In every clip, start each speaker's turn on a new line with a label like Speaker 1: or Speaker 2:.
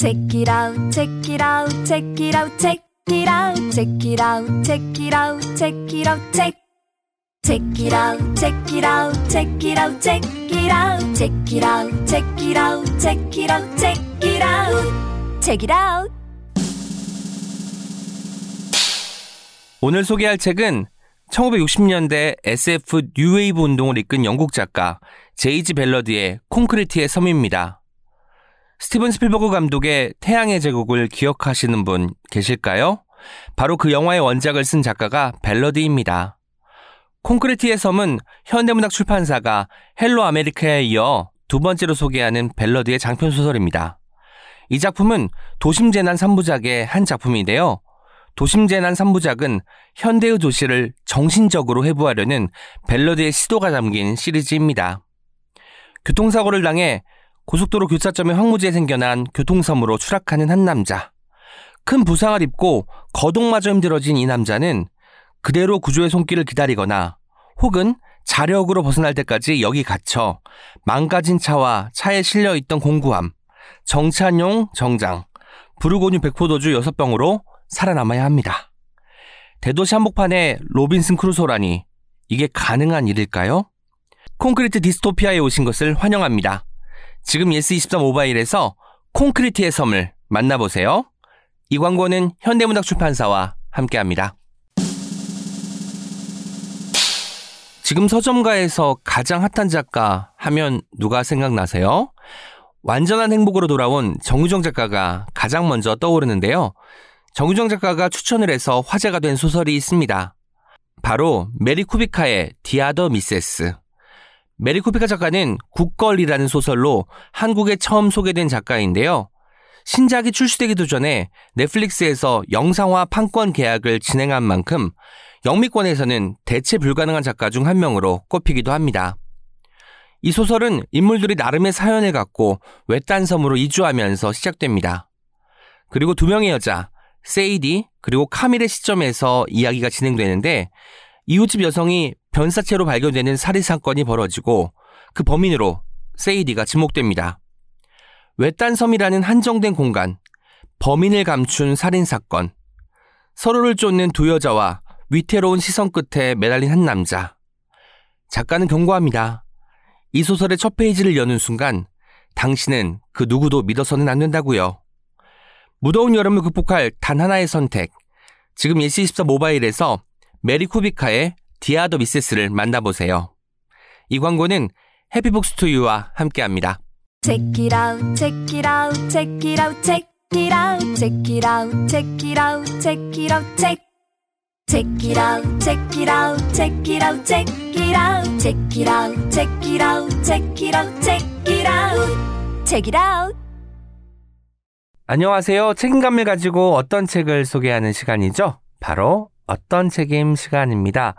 Speaker 1: Check it out, check it out, check it out, check it out, check it out, check it out, check it out, check. Check it out, check it out, check it out, check it out, check it out, check it out, check it out, check it out, check it out.
Speaker 2: 오늘 소개할 책은 1960년대 SF 뉴웨이브 운동을 이끈 영국 작가 J.G. 밸러드의 콘크리트의 섬입니다. 스티븐 스필버그 감독의 태양의 제국을 기억하시는 분 계실까요? 바로 그 영화의 원작을 쓴 작가가 밸러드입니다. 콘크리트의 섬은 현대문학 출판사가 Hello America에 이어 두 번째로 소개하는 밸러드의 장편 소설입니다. 이 작품은 도심재난 3부작의 한 작품인데요. 도심재난 3부작은 현대의 도시를 정신적으로 해부하려는 벨러드의 시도가 담긴 시리즈입니다. 교통사고를 당해 고속도로 교차점에 황무지에 생겨난 교통섬으로 추락하는 한 남자. 큰 부상을 입고 거동마저 힘들어진 이 남자는 그대로 구조의 손길을 기다리거나 혹은 자력으로 벗어날 때까지 여기 갇혀 망가진 차와 차에 실려 있던 공구함, 정찬용 정장, 부르고뉴 백포도주 6병으로 살아남아야 합니다. 대도시 한복판에 로빈슨 크루소라니 이게 가능한 일일까요? 콘크리트 디스토피아에 오신 것을 환영합니다. 지금 예스24 모바일에서 콘크리트의 섬을 만나보세요. 이 광고는 현대문학 출판사와 함께합니다. 지금 서점가에서 가장 핫한 작가 하면 누가 생각나세요? 완전한 행복으로 돌아온 정유정 작가가 가장 먼저 떠오르는데요. 정유정 작가가 추천을 해서 화제가 된 소설이 있습니다. 바로 메리 쿠비카의 The Other Mrs. 메리 쿠비카 작가는 Good Girl이라는 소설로 한국에 처음 소개된 작가인데요. 신작이 출시되기도 전에 넷플릭스에서 영상화 판권 계약을 진행한 만큼 영미권에서는 대체 불가능한 작가 중 한 명으로 꼽히기도 합니다. 이 소설은 인물들이 나름의 사연을 갖고 외딴 섬으로 이주하면서 시작됩니다. 그리고 두 명의 여자, 세이디 그리고 카밀의 시점에서 이야기가 진행되는데 이웃집 여성이 변사체로 발견되는 살인 사건이 벌어지고 그 범인으로 세이디가 지목됩니다. 외딴 섬이라는 한정된 공간, 범인을 감춘 살인 사건, 서로를 쫓는 두 여자와 위태로운 시선 끝에 매달린 한 남자. 작가는 경고합니다. 이 소설의 첫 페이지를 여는 순간 당신은 그 누구도 믿어서는 안 된다고요. 무더운 여름을 극복할 단 하나의 선택. 지금 예스24 모바일에서 메리 쿠비카의 The Other Mrs를 만나보세요. 이 광고는 해피북스 투유와 함께합니다.
Speaker 1: Check it out, check it out, check it out, check it out, check it out, check it out, check it out, check. Check it out, check it out, check it out, check it out, check it out, check it out, check it out, check it out, check it out.
Speaker 2: 안녕하세요. 책임감을 가지고 어떤 책을 소개하는 시간이죠? 바로 어떤 책임 시간입니다.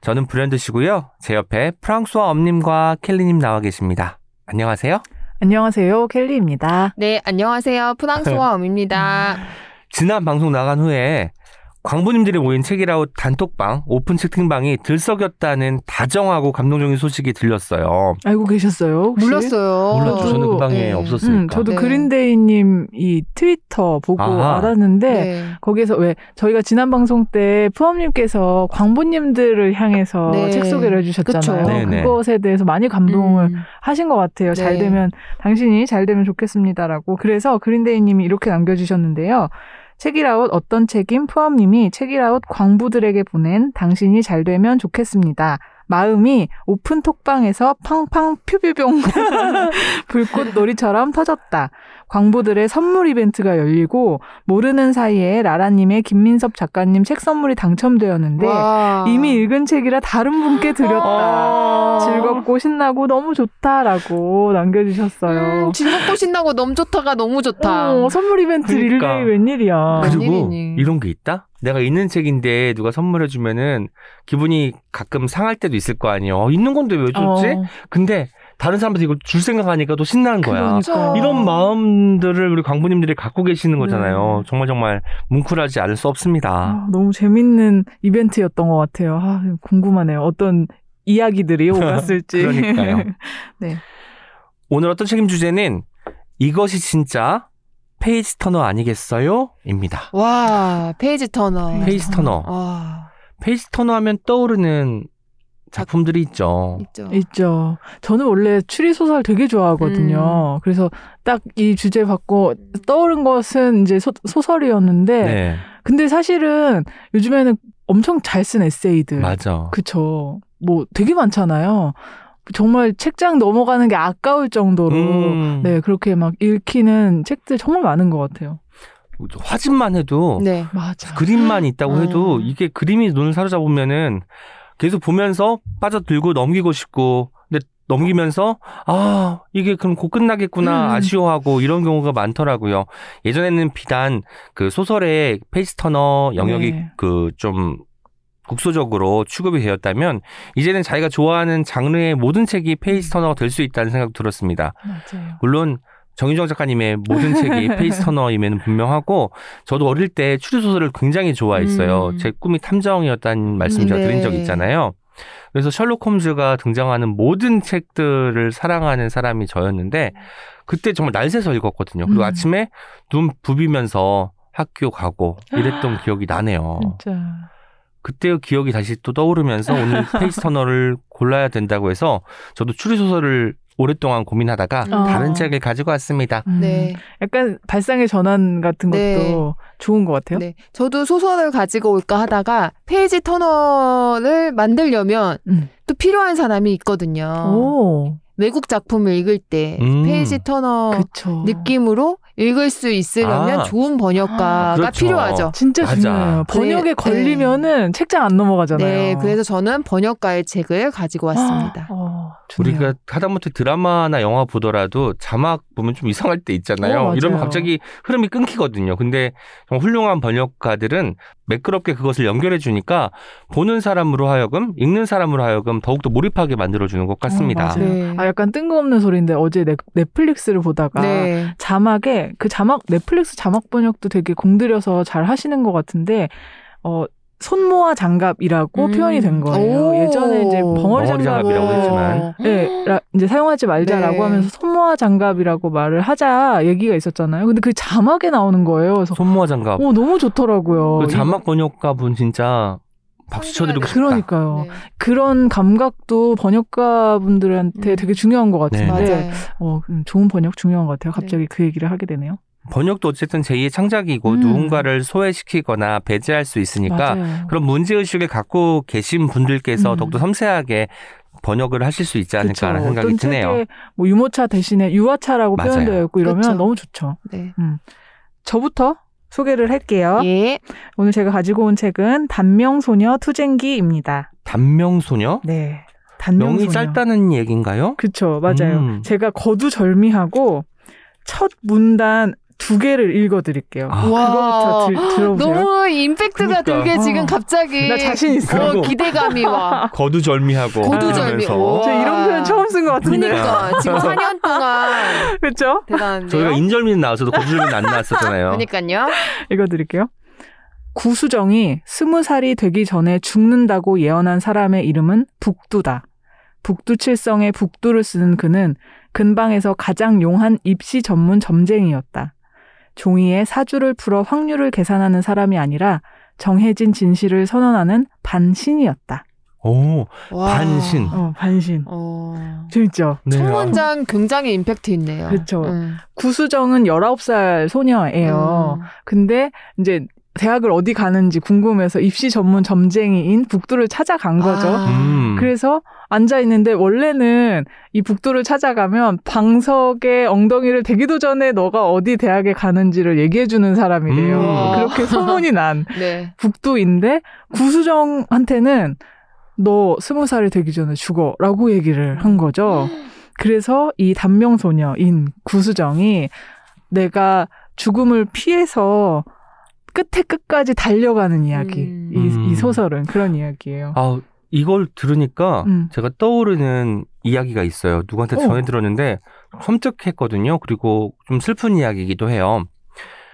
Speaker 2: 저는 브랜드시고요. 제 옆에 프랑스와 엄님과 켈리님 나와 계십니다. 안녕하세요.
Speaker 3: 안녕하세요. 켈리입니다.
Speaker 4: 네, 안녕하세요. 프랑스와 엄입니다.
Speaker 2: 지난 방송 나간 후에 광부님들이 모인 책이라웃 단톡방, 오픈 채팅방이 들썩였다는 다정하고 감동적인 소식이 들렸어요.
Speaker 3: 알고 계셨어요? 혹시?
Speaker 4: 몰랐어요.
Speaker 2: 몰랐죠. 저는 그 방에
Speaker 4: 네.
Speaker 2: 없었으니까.
Speaker 3: 음, 저도
Speaker 4: 네.
Speaker 3: 그린데이님 이 트위터 보고
Speaker 2: 아하.
Speaker 3: 알았는데
Speaker 4: 네.
Speaker 3: 거기에서 왜 저희가 지난 방송 때 푸엄님께서 광부님들을 향해서
Speaker 4: 네.
Speaker 3: 책 소개를 해주셨잖아요. 그것에 대해서 많이 감동을
Speaker 4: 음.
Speaker 3: 하신 것 같아요. 잘
Speaker 4: 네.
Speaker 3: 되면 당신이 잘 되면 좋겠습니다라고. 그래서 그린데이님이 이렇게 남겨주셨는데요. 책이라웃 어떤 책임 푸엄님이 책이라웃 광부들에게 보낸 당신이 잘 되면 좋겠습니다. 마음이 오픈 톡방에서 팡팡 퓨뷰병 불꽃 놀이처럼 터졌다. 광부들의 선물 이벤트가 열리고 모르는 사이에 라라님의 김민섭 작가님 책 선물이 당첨되었는데
Speaker 4: 와.
Speaker 3: 이미 읽은 책이라 다른 분께 드렸다.
Speaker 4: 아.
Speaker 3: 즐겁고 신나고 너무 좋다라고 남겨주셨어요.
Speaker 4: 음, 즐겁고 신나고 너무 좋다가 너무 좋다.
Speaker 3: 어, 선물 이벤트
Speaker 2: 그러니까.
Speaker 3: 릴레이 웬일이야.
Speaker 4: 그-
Speaker 2: 그리고. 이런 게 있다? 내가 있는 책인데 누가 선물해주면은 기분이 가끔 상할 때도 있을 거 아니에요. 어, 있는 건데 왜 줬지?
Speaker 3: 어,
Speaker 2: 근데 다른 사람한테 이걸 줄 생각하니까 또 신나는 거야.
Speaker 3: 그러니까.
Speaker 2: 이런 마음들을 우리 광부님들이 갖고 계시는 거잖아요.
Speaker 3: 네.
Speaker 2: 정말 정말 뭉클하지 않을 수 없습니다.
Speaker 3: 아, 너무 재밌는 이벤트였던 것 같아요. 아, 궁금하네요. 어떤 이야기들이 오갔을지.
Speaker 2: 그러니까요.
Speaker 3: 네.
Speaker 2: 오늘 어떤 책임 주제는 이것이 진짜 page turner 아니겠어요? 입니다.
Speaker 4: 와,
Speaker 2: page turner. page turner.
Speaker 4: 아,
Speaker 2: page turner 하면 떠오르는 작품들이 있죠.
Speaker 4: 있죠.
Speaker 3: 있죠. 저는 원래 추리 소설 되게 좋아하거든요. 그래서 딱 이 주제 받고 떠오른 것은 이제 소, 소설이었는데,
Speaker 2: 네,
Speaker 3: 근데 사실은 요즘에는 엄청 잘 쓴 에세이들,
Speaker 2: 맞아.
Speaker 3: 그쵸. 뭐 되게 많잖아요. 정말 책장 넘어가는 게 아까울 정도로
Speaker 2: 음,
Speaker 3: 네 그렇게 막 읽히는 책들 정말 많은 것 같아요.
Speaker 2: 화질만 해도
Speaker 4: 네.
Speaker 3: 맞아.
Speaker 2: 그림만 있다고 해도
Speaker 4: 음.
Speaker 2: 이게 그림이 눈을 사로잡으면은 계속 보면서 빠져들고 넘기고 싶고 근데 넘기면서 아 이게 그럼 곧 끝나겠구나
Speaker 3: 음.
Speaker 2: 아쉬워하고 이런 경우가 많더라고요. 예전에는 비단 그 소설의 page turner 영역이
Speaker 3: 네.
Speaker 2: 그 좀 국소적으로 취급이 되었다면 이제는 자기가 좋아하는 장르의 모든 책이 페이스 터너가 될 수 있다는 생각 들었습니다.
Speaker 3: 맞아요.
Speaker 2: 물론 정유정 작가님의 모든 책이 page turner임에는 분명하고 저도 어릴 때 추리 소설을 굉장히 좋아했어요.
Speaker 4: 음.
Speaker 2: 제 꿈이 탐정이었다는 말씀 제가
Speaker 4: 네.
Speaker 2: 드린 적 있잖아요. 그래서 셜록 홈즈가 등장하는 모든 책들을 사랑하는 사람이 저였는데 그때 정말 날새서 읽었거든요. 그리고
Speaker 3: 음.
Speaker 2: 아침에 눈 부비면서 학교 가고 이랬던 기억이 나네요.
Speaker 3: 진짜.
Speaker 2: 그때의 기억이 다시 또 떠오르면서 오늘 page turner를 골라야 된다고 해서 저도 추리 소설을 오랫동안 고민하다가
Speaker 4: 어.
Speaker 2: 다른 책을 가지고 왔습니다.
Speaker 3: 음,
Speaker 4: 네.
Speaker 3: 약간 발상의 전환 같은 것도
Speaker 4: 네.
Speaker 3: 좋은 것 같아요.
Speaker 4: 네. 저도 소설을 가지고 올까 하다가 page turner를 만들려면
Speaker 3: 음.
Speaker 4: 또 필요한 사람이 있거든요.
Speaker 3: 오,
Speaker 4: 외국 작품을 읽을 때
Speaker 2: 음.
Speaker 4: page turner
Speaker 3: 그쵸.
Speaker 4: 느낌으로 읽을 수 있으려면
Speaker 2: 아.
Speaker 4: 좋은 번역가가
Speaker 2: 그렇죠.
Speaker 4: 필요하죠.
Speaker 3: 진짜
Speaker 2: 맞아.
Speaker 3: 중요해요. 번역에
Speaker 4: 네.
Speaker 3: 걸리면은 책장 안 넘어가잖아요.
Speaker 4: 네, 그래서 저는 번역가의 책을 가지고 왔습니다.
Speaker 3: 어, 좋네요.
Speaker 2: 우리가 하다못해 드라마나 영화 보더라도 자막 보면 좀 이상할 때 있잖아요.
Speaker 3: 어, 맞아요.
Speaker 2: 이러면 갑자기 흐름이 끊기거든요. 근데 정말 훌륭한 번역가들은 매끄럽게 그것을 연결해 주니까 보는 사람으로 하여금 읽는 사람으로 하여금 더욱더 몰입하게 만들어 주는 것 같습니다.
Speaker 3: 맞아요.
Speaker 4: 네.
Speaker 3: 아, 약간 뜬금없는 소리인데 어제 넷, 넷플릭스를 보다가
Speaker 4: 네.
Speaker 3: 자막에 그 자막 넷플릭스 자막 번역도 되게 공들여서 잘 하시는 것 같은데 어 손모아 장갑이라고
Speaker 4: 음.
Speaker 3: 표현이 된 거예요.
Speaker 4: 오.
Speaker 3: 예전에 이제 벙어리
Speaker 2: 벙어리
Speaker 3: 장갑
Speaker 2: 장갑이라고 했지만.
Speaker 4: 어.
Speaker 3: 네, 라- 이제 사용하지 말자라고
Speaker 4: 네.
Speaker 3: 하면서 손모아 장갑이라고 말을 하자 얘기가 있었잖아요. 근데 그 자막에 나오는 거예요. 그래서
Speaker 2: 손모아 장갑.
Speaker 3: 오 너무 좋더라고요.
Speaker 2: 그 자막 번역가 분 진짜 박수 쳐드리고 싶다.
Speaker 3: 그러니까요.
Speaker 4: 네.
Speaker 3: 그런 감각도 번역가 분들한테
Speaker 4: 음.
Speaker 3: 되게 중요한 것
Speaker 2: 네.
Speaker 3: 같은데
Speaker 4: 맞아요.
Speaker 3: 어, 음, 좋은 번역 중요한 것 같아요. 갑자기 그 얘기를 하게 되네요.
Speaker 2: 번역도 어쨌든 제2의 창작이고
Speaker 3: 음.
Speaker 2: 누군가를 소외시키거나 배제할 수 있으니까
Speaker 3: 맞아요.
Speaker 2: 그런 문제의식을 갖고 계신 분들께서
Speaker 3: 음.
Speaker 2: 더욱더 섬세하게 번역을 하실 수 있지 않을까 하는
Speaker 3: 그쵸.
Speaker 2: 생각이
Speaker 3: 어떤
Speaker 2: 드네요.
Speaker 3: 책에 뭐 유모차 대신에 유아차라고
Speaker 2: 맞아요.
Speaker 3: 표현되어 있고 이러면
Speaker 4: 그쵸.
Speaker 3: 너무 좋죠.
Speaker 4: 네.
Speaker 3: 저부터 소개를 할게요.
Speaker 4: 예.
Speaker 3: 오늘 제가 가지고 온 책은 단명소녀 투쟁기입니다.
Speaker 2: 단명소녀?
Speaker 3: 네. 단명소녀.
Speaker 2: 명이 짧다는 얘기인가요?
Speaker 3: 그쵸, 맞아요.
Speaker 2: 음.
Speaker 3: 제가 거두절미하고 첫 문단 두 개를 읽어드릴게요.
Speaker 2: 아.
Speaker 3: 그거부터 들, 들어보세요.
Speaker 4: 너무 임팩트가
Speaker 2: 그러니까.
Speaker 4: 들게 지금
Speaker 3: 어.
Speaker 4: 갑자기
Speaker 3: 나 자신 있어.
Speaker 4: 어, 기대감이 와.
Speaker 2: 거두절미하고
Speaker 4: 거두절미.
Speaker 3: 저 이런 표현 처음 쓴 것 같은데.
Speaker 4: 그러니까 지금 4년 동안
Speaker 3: 그쵸?
Speaker 4: 대단한데요.
Speaker 2: 저희가 인절미는 나와서도 거두절미는 안 나왔었잖아요.
Speaker 4: 그러니까요.
Speaker 3: 읽어드릴게요. 구수정이 스무 살이 되기 전에 죽는다고 예언한 사람의 이름은 북두다. 북두칠성의 북두를 쓰는 그는 근방에서 가장 용한 입시 전문 점쟁이였다. 종이에 사주를 풀어 확률을 계산하는 사람이 아니라 정해진 진실을 선언하는 반신이었다.
Speaker 2: 오,
Speaker 4: 와.
Speaker 2: 반신.
Speaker 3: 어, 반신.
Speaker 4: 어.
Speaker 3: 재밌죠?
Speaker 2: 네.
Speaker 4: 첫 문장 굉장히 임팩트 있네요.
Speaker 3: 그쵸.
Speaker 4: 음.
Speaker 3: 구수정은 19살 소녀예요.
Speaker 4: 음.
Speaker 3: 근데 이제 대학을 어디 가는지 궁금해서 입시 전문 점쟁이인 북두를 찾아간 거죠.
Speaker 4: 아.
Speaker 2: 음.
Speaker 3: 그래서 앉아 있는데 원래는 이 북두를 찾아가면 방석에 엉덩이를 대기도 전에 너가 어디 대학에 가는지를 얘기해 주는 사람이래요.
Speaker 2: 음.
Speaker 3: 그렇게 소문이 난
Speaker 4: 네.
Speaker 3: 북두인데 구수정한테는 너 스무 살이 되기 전에 죽어라고 얘기를 한 거죠. 그래서 이 단명 소녀인 구수정이 내가 죽음을 피해서 끝에 끝까지 달려가는 이야기.
Speaker 4: 음.
Speaker 3: 이, 이
Speaker 2: 음.
Speaker 3: 소설은 그런 이야기예요.
Speaker 2: 아, 이걸 들으니까
Speaker 3: 음.
Speaker 2: 제가 떠오르는 이야기가 있어요. 누구한테
Speaker 3: 오.
Speaker 2: 전해 들었는데 섬뜩했거든요. 그리고 좀 슬픈 이야기이기도 해요.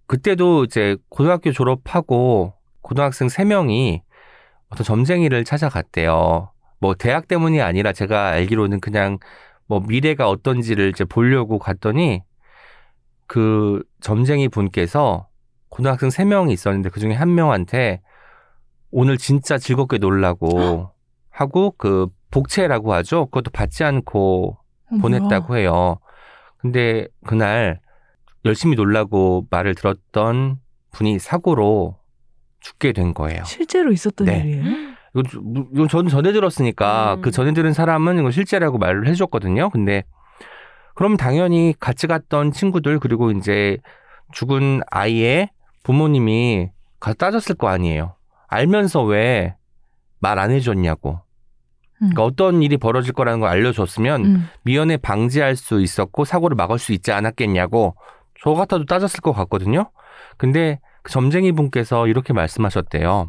Speaker 2: 그때도 이제 고등학교 졸업하고 고등학생 3명이 어떤 점쟁이를 찾아갔대요. 뭐 대학 때문이 아니라 제가 알기로는 그냥 뭐 미래가 어떤지를 이제 보려고 갔더니 그 점쟁이 분께서 고등학생 3명이 있었는데 그 중에 한 명한테 오늘 진짜 즐겁게 놀라고 하고 그 복채라고 하죠. 그것도 받지 않고
Speaker 3: 어,
Speaker 2: 보냈다고 해요. 근데 그날 열심히 놀라고 말을 들었던 분이 사고로 죽게 된 거예요.
Speaker 3: 실제로 있었던
Speaker 2: 네.
Speaker 3: 일이에요.
Speaker 2: 이건, 좀- 이건 저는 전해 들었으니까
Speaker 4: 음.
Speaker 2: 그 전해 들은 사람은 이건 실제라고 말을 해줬거든요. 근데 그럼 당연히 같이 갔던 친구들 그리고 이제 죽은 아이의 부모님이 가서 따졌을 거 아니에요. 알면서 왜 말 안 해줬냐고.
Speaker 3: 음.
Speaker 2: 그러니까 어떤 일이 벌어질 거라는 걸 알려줬으면
Speaker 3: 음.
Speaker 2: 미연에 방지할 수 있었고 사고를 막을 수 있지 않았겠냐고 저 같아도 따졌을 것 같거든요. 근데 그 점쟁이 분께서 이렇게 말씀하셨대요.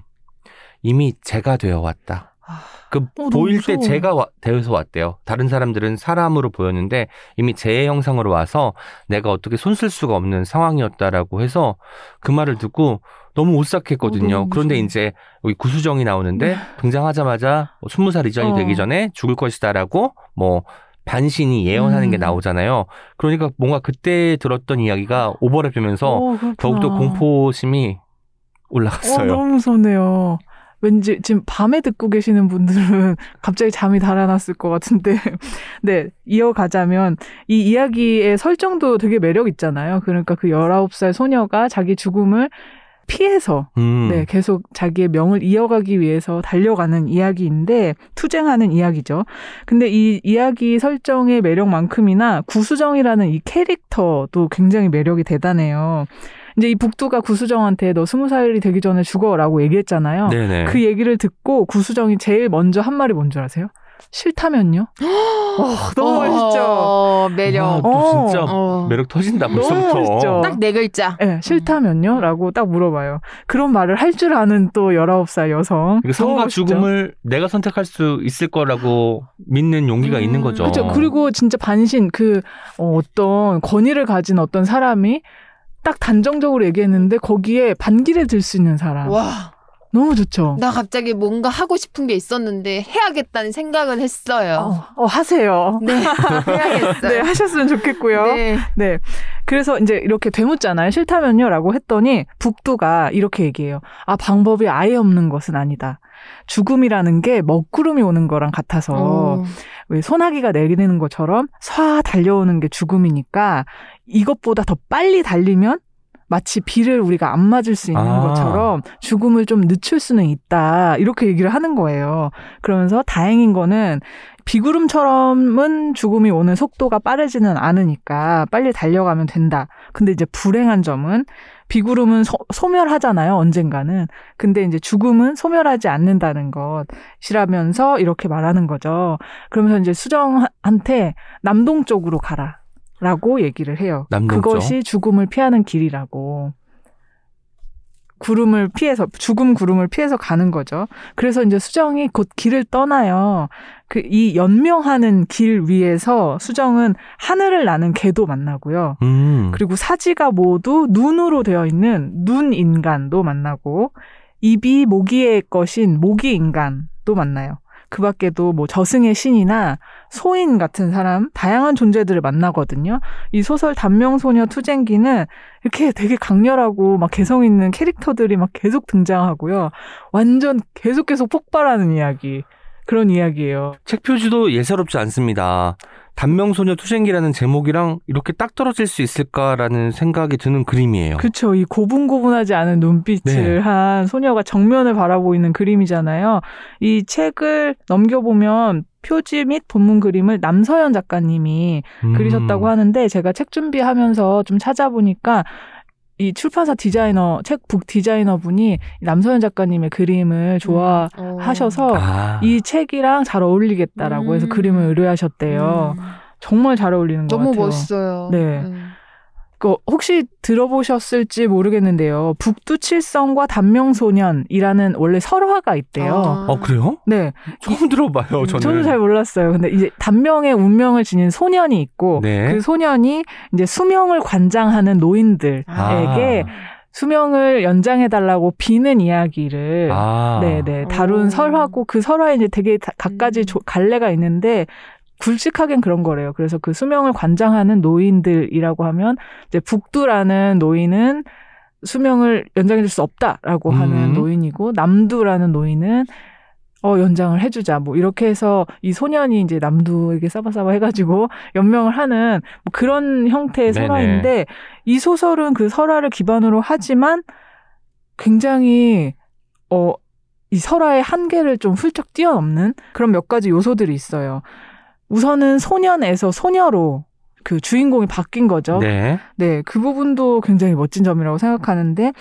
Speaker 2: 이미 제가 되어 왔다. 그
Speaker 3: 아. 너무
Speaker 2: 보일 때. 제가 와- 되어서 왔대요. 다른 사람들은 사람으로 보였는데 이미 제 형상으로 와서 내가 어떻게 손 쓸 수가 없는 상황이었다라고 해서 그 말을 듣고 너무
Speaker 3: 어,
Speaker 2: 오싹했거든요.
Speaker 3: 너무
Speaker 2: 그런데. 이제 여기 구수정이 나오는데 등장하자마자 뭐 20살 이전이
Speaker 3: 어.
Speaker 2: 되기 전에 죽을 것이다라고 뭐 반신이 예언하는 게
Speaker 3: 음.
Speaker 2: 나오잖아요. 그러니까 뭔가 그때 들었던 이야기가 오버랩되면서
Speaker 3: 어.
Speaker 2: 더욱더 공포심이
Speaker 3: 어,
Speaker 2: 올라갔어요.
Speaker 3: 너무 무섭네요. 왠지 지금 밤에 듣고 계시는 분들은 갑자기 잠이 달아났을 것 같은데. 네, 이어가자면 이 이야기의 설정도 되게 매력 있잖아요. 그러니까 그 19살 소녀가 자기 죽음을 피해서
Speaker 2: 음.
Speaker 3: 네, 계속 자기의 명을 이어가기 위해서 달려가는 이야기인데 투쟁하는 이야기죠. 근데 이 이야기 설정의 매력만큼이나 구수정이라는 이 캐릭터도 굉장히 매력이 대단해요. 이제 이 북두가 구수정한테 너 스무 살이 되기 전에 죽어라고 얘기했잖아요.
Speaker 2: 네네.
Speaker 3: 그 얘기를 듣고 구수정이 제일 먼저 한 말이 뭔 줄 아세요? 싫다면요? 어, 너무 멋있죠.
Speaker 4: 어, 매력.
Speaker 2: 와, 또
Speaker 3: 어.
Speaker 2: 진짜
Speaker 4: 어.
Speaker 2: 매력 터진다 벌써부터.
Speaker 3: 멋있죠.
Speaker 4: 딱네 글자.
Speaker 3: 네, 싫다면요? 라고 딱 물어봐요. 그런 말을 할 줄 아는 또 19살 여성.
Speaker 2: 이거 삶과? 죽음을 내가 선택할 수 있을 거라고 믿는 용기가
Speaker 4: 음,
Speaker 2: 있는 거죠.
Speaker 3: 그죠. 그리고 진짜 반신 그 어, 어떤 권위를 가진 어떤 사람이 딱 단정적으로 얘기했는데 거기에 반기를 들 수 있는 사람.
Speaker 4: 와,
Speaker 3: 너무 좋죠.
Speaker 4: 나 갑자기 뭔가 하고 싶은 게 있었는데 해야겠다는 생각을 했어요.
Speaker 3: 어, 어, 하세요.
Speaker 4: 네, 해야겠어요.
Speaker 3: 네, 하셨으면 좋겠고요. 네.
Speaker 4: 네.
Speaker 3: 그래서 이제 이렇게 되묻잖아요. 싫다면요? 라고 했더니 북두가 이렇게 얘기해요. 아, 방법이 아예 없는 것은 아니다. 죽음이라는 게 먹구름이 오는 거랑 같아서
Speaker 4: 어.
Speaker 3: 왜 소나기가 내리는 것처럼 쏴 달려오는 게 죽음이니까 이것보다 더 빨리 달리면 마치 비를 우리가 안 맞을 수 있는
Speaker 2: 아.
Speaker 3: 것처럼 죽음을 좀 늦출 수는 있다. 이렇게 얘기를 하는 거예요. 그러면서 다행인 거는 비구름처럼은 죽음이 오는 속도가 빠르지는 않으니까 빨리 달려가면 된다. 근데 이제 불행한 점은 비구름은 소, 소멸하잖아요. 언젠가는. 근데 이제 죽음은 소멸하지 않는다는 것이라면서 이렇게 말하는 거죠. 그러면서 이제 수정한테 남동 쪽으로 가라. 라고 얘기를 해요.
Speaker 2: 남동쪽?
Speaker 3: 그것이 죽음을 피하는 길이라고. 구름을 피해서, 죽음 구름을 피해서 가는 거죠. 그래서 이제 수정이 곧 길을 떠나요. 그, 이 연명하는 길 위에서 수정은 하늘을 나는 개도 만나고요.
Speaker 2: 음.
Speaker 3: 그리고 사지가 모두 눈으로 되어 있는 눈 인간도 만나고 입이 모기의 것인 모기 인간도 만나요. 그 밖에도 뭐 저승의 신이나 소인 같은 사람, 다양한 존재들을 만나거든요. 이 소설 단명소녀 투쟁기는 이렇게 되게 강렬하고 막 개성 있는 캐릭터들이 막 계속 등장하고요. 완전 계속 계속 폭발하는 이야기. 그런 이야기예요.
Speaker 2: 책 표지도 예사롭지 않습니다. 단명소녀 투쟁기라는 제목이랑 이렇게 딱 떨어질 수 있을까라는 생각이 드는 그림이에요.
Speaker 3: 그렇죠. 이 고분고분하지 않은 눈빛을
Speaker 2: 네.
Speaker 3: 한 소녀가 정면을 바라보고 있는 그림이잖아요. 이 책을 넘겨보면 표지 및 본문 그림을 남서연 작가님이
Speaker 2: 음.
Speaker 3: 그리셨다고 하는데 제가 책 준비하면서 좀 찾아보니까 이 출판사 디자이너, 책북 디자이너 분이 남서연 작가님의 그림을 좋아하셔서
Speaker 4: 어.
Speaker 2: 아.
Speaker 3: 이 책이랑 잘 어울리겠다라고 해서
Speaker 4: 음.
Speaker 3: 그림을 의뢰하셨대요.
Speaker 4: 음.
Speaker 3: 정말 잘 어울리는 것
Speaker 4: 너무
Speaker 3: 같아요.
Speaker 4: 멋있어요.
Speaker 3: 네.
Speaker 4: 음.
Speaker 3: 그 혹시 들어보셨을지 모르겠는데요. 북두칠성과 단명소년이라는 원래 설화가 있대요.
Speaker 4: 아.
Speaker 2: 어 그래요?
Speaker 3: 네,
Speaker 2: 처음 들어봐요. 저는.
Speaker 3: 저는 잘 몰랐어요. 근데 이제 단명의 운명을 지닌 소년이 있고
Speaker 2: 네.
Speaker 3: 그 소년이 이제 수명을 관장하는 노인들에게
Speaker 2: 아.
Speaker 3: 수명을 연장해 달라고 비는 이야기를
Speaker 2: 아.
Speaker 3: 네네 다룬
Speaker 4: 오.
Speaker 3: 설화고 그 설화에 이제 되게 다- 갖가지
Speaker 4: 음.
Speaker 3: 조- 갈래가 있는데 굵직하겐 그런 거래요. 그래서 그 수명을 관장하는 노인들이라고 하면 이제 북두라는 노인은 수명을 연장해줄 수 없다라고 하는
Speaker 2: 음.
Speaker 3: 노인이고 남두라는 노인은 어 연장을 해주자 뭐 이렇게 해서 이 소년이 이제 남두에게 싸바싸바 해가지고 연명을 하는 뭐 그런 형태의
Speaker 2: 네네.
Speaker 3: 설화인데 이 소설은 그 설화를 기반으로 하지만 굉장히 어이 설화의 한계를 좀 훌쩍 뛰어넘는 그런 몇 가지 요소들이 있어요. 우선은 소년에서 소녀로 그 주인공이 바뀐 거죠.
Speaker 2: 네.
Speaker 3: 네, 그 부분도 굉장히 멋진 점이라고 생각하는데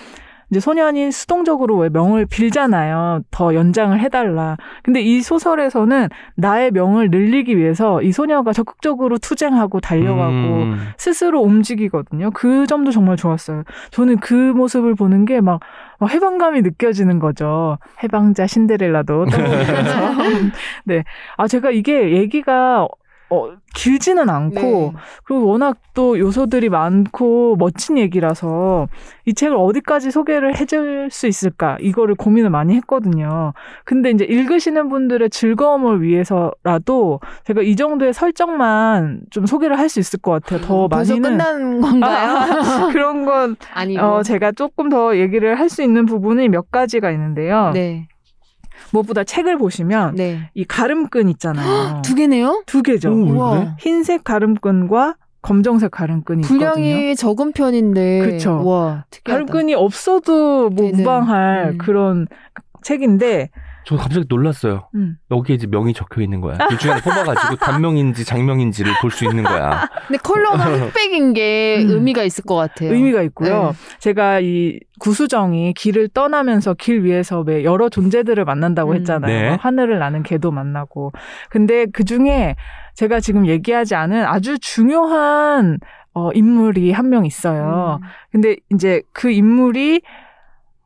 Speaker 3: 이제 소년이 수동적으로 왜 명을 빌잖아요. 더 연장을 해달라. 근데 이 소설에서는 나의 명을 늘리기 위해서 이 소녀가 적극적으로 투쟁하고 달려가고
Speaker 2: 음.
Speaker 3: 스스로 움직이거든요. 그 점도 정말 좋았어요. 저는 그 모습을 보는 게 막 해방감이 느껴지는 거죠. 해방자 신데렐라도 떠오르면서. 네. 아, 제가 이게 얘기가 어, 길지는 않고
Speaker 4: 네.
Speaker 3: 그리고 워낙 또 요소들이 많고 멋진 얘기라서 이 책을 어디까지 소개를 해줄 수 있을까 이거를 고민을 많이 했거든요. 근데 이제 읽으시는 분들의 즐거움을 위해서라도 제가 이 정도의 설정만 좀 소개를 할 수 있을 것 같아요. 더 많이는
Speaker 4: 끝난 건가요?
Speaker 3: 그런 건
Speaker 4: 아니고.
Speaker 3: 어, 제가 조금 더 얘기를 할 수 있는 부분이 몇 가지가 있는데요.
Speaker 4: 네.
Speaker 3: 무엇보다 책을 보시면
Speaker 4: 네.
Speaker 3: 이 가름끈 있잖아요.
Speaker 4: 두 개네요?
Speaker 3: 두 개죠.
Speaker 2: 오?
Speaker 3: 흰색 가름끈과 검정색 가름끈이 있거든요.
Speaker 4: 분량이 적은 편인데. 특이하다.
Speaker 3: 가름끈이 없어도 뭐
Speaker 4: 네네.
Speaker 3: 무방할
Speaker 4: 음.
Speaker 3: 그런 책인데
Speaker 2: 저 갑자기 놀랐어요.
Speaker 3: 음.
Speaker 2: 여기에 이제 명이 적혀 있는 거야. 둘 중에 뽑아가지고 단명인지 장명인지를 볼 수 있는 거야.
Speaker 4: 근데 컬러가 흑백인 게
Speaker 3: 음.
Speaker 4: 의미가 있을 것 같아요.
Speaker 3: 의미가 있고요.
Speaker 4: 네.
Speaker 3: 제가 이 구수정이 길을 떠나면서 길 위에서 왜 여러 존재들을 만난다고
Speaker 4: 음.
Speaker 3: 했잖아요.
Speaker 2: 네.
Speaker 3: 하늘을 나는 개도 만나고. 근데 그 중에 제가 지금 얘기하지 않은 아주 중요한 어, 인물이 한 명 있어요.
Speaker 4: 음.
Speaker 3: 근데 이제 그 인물이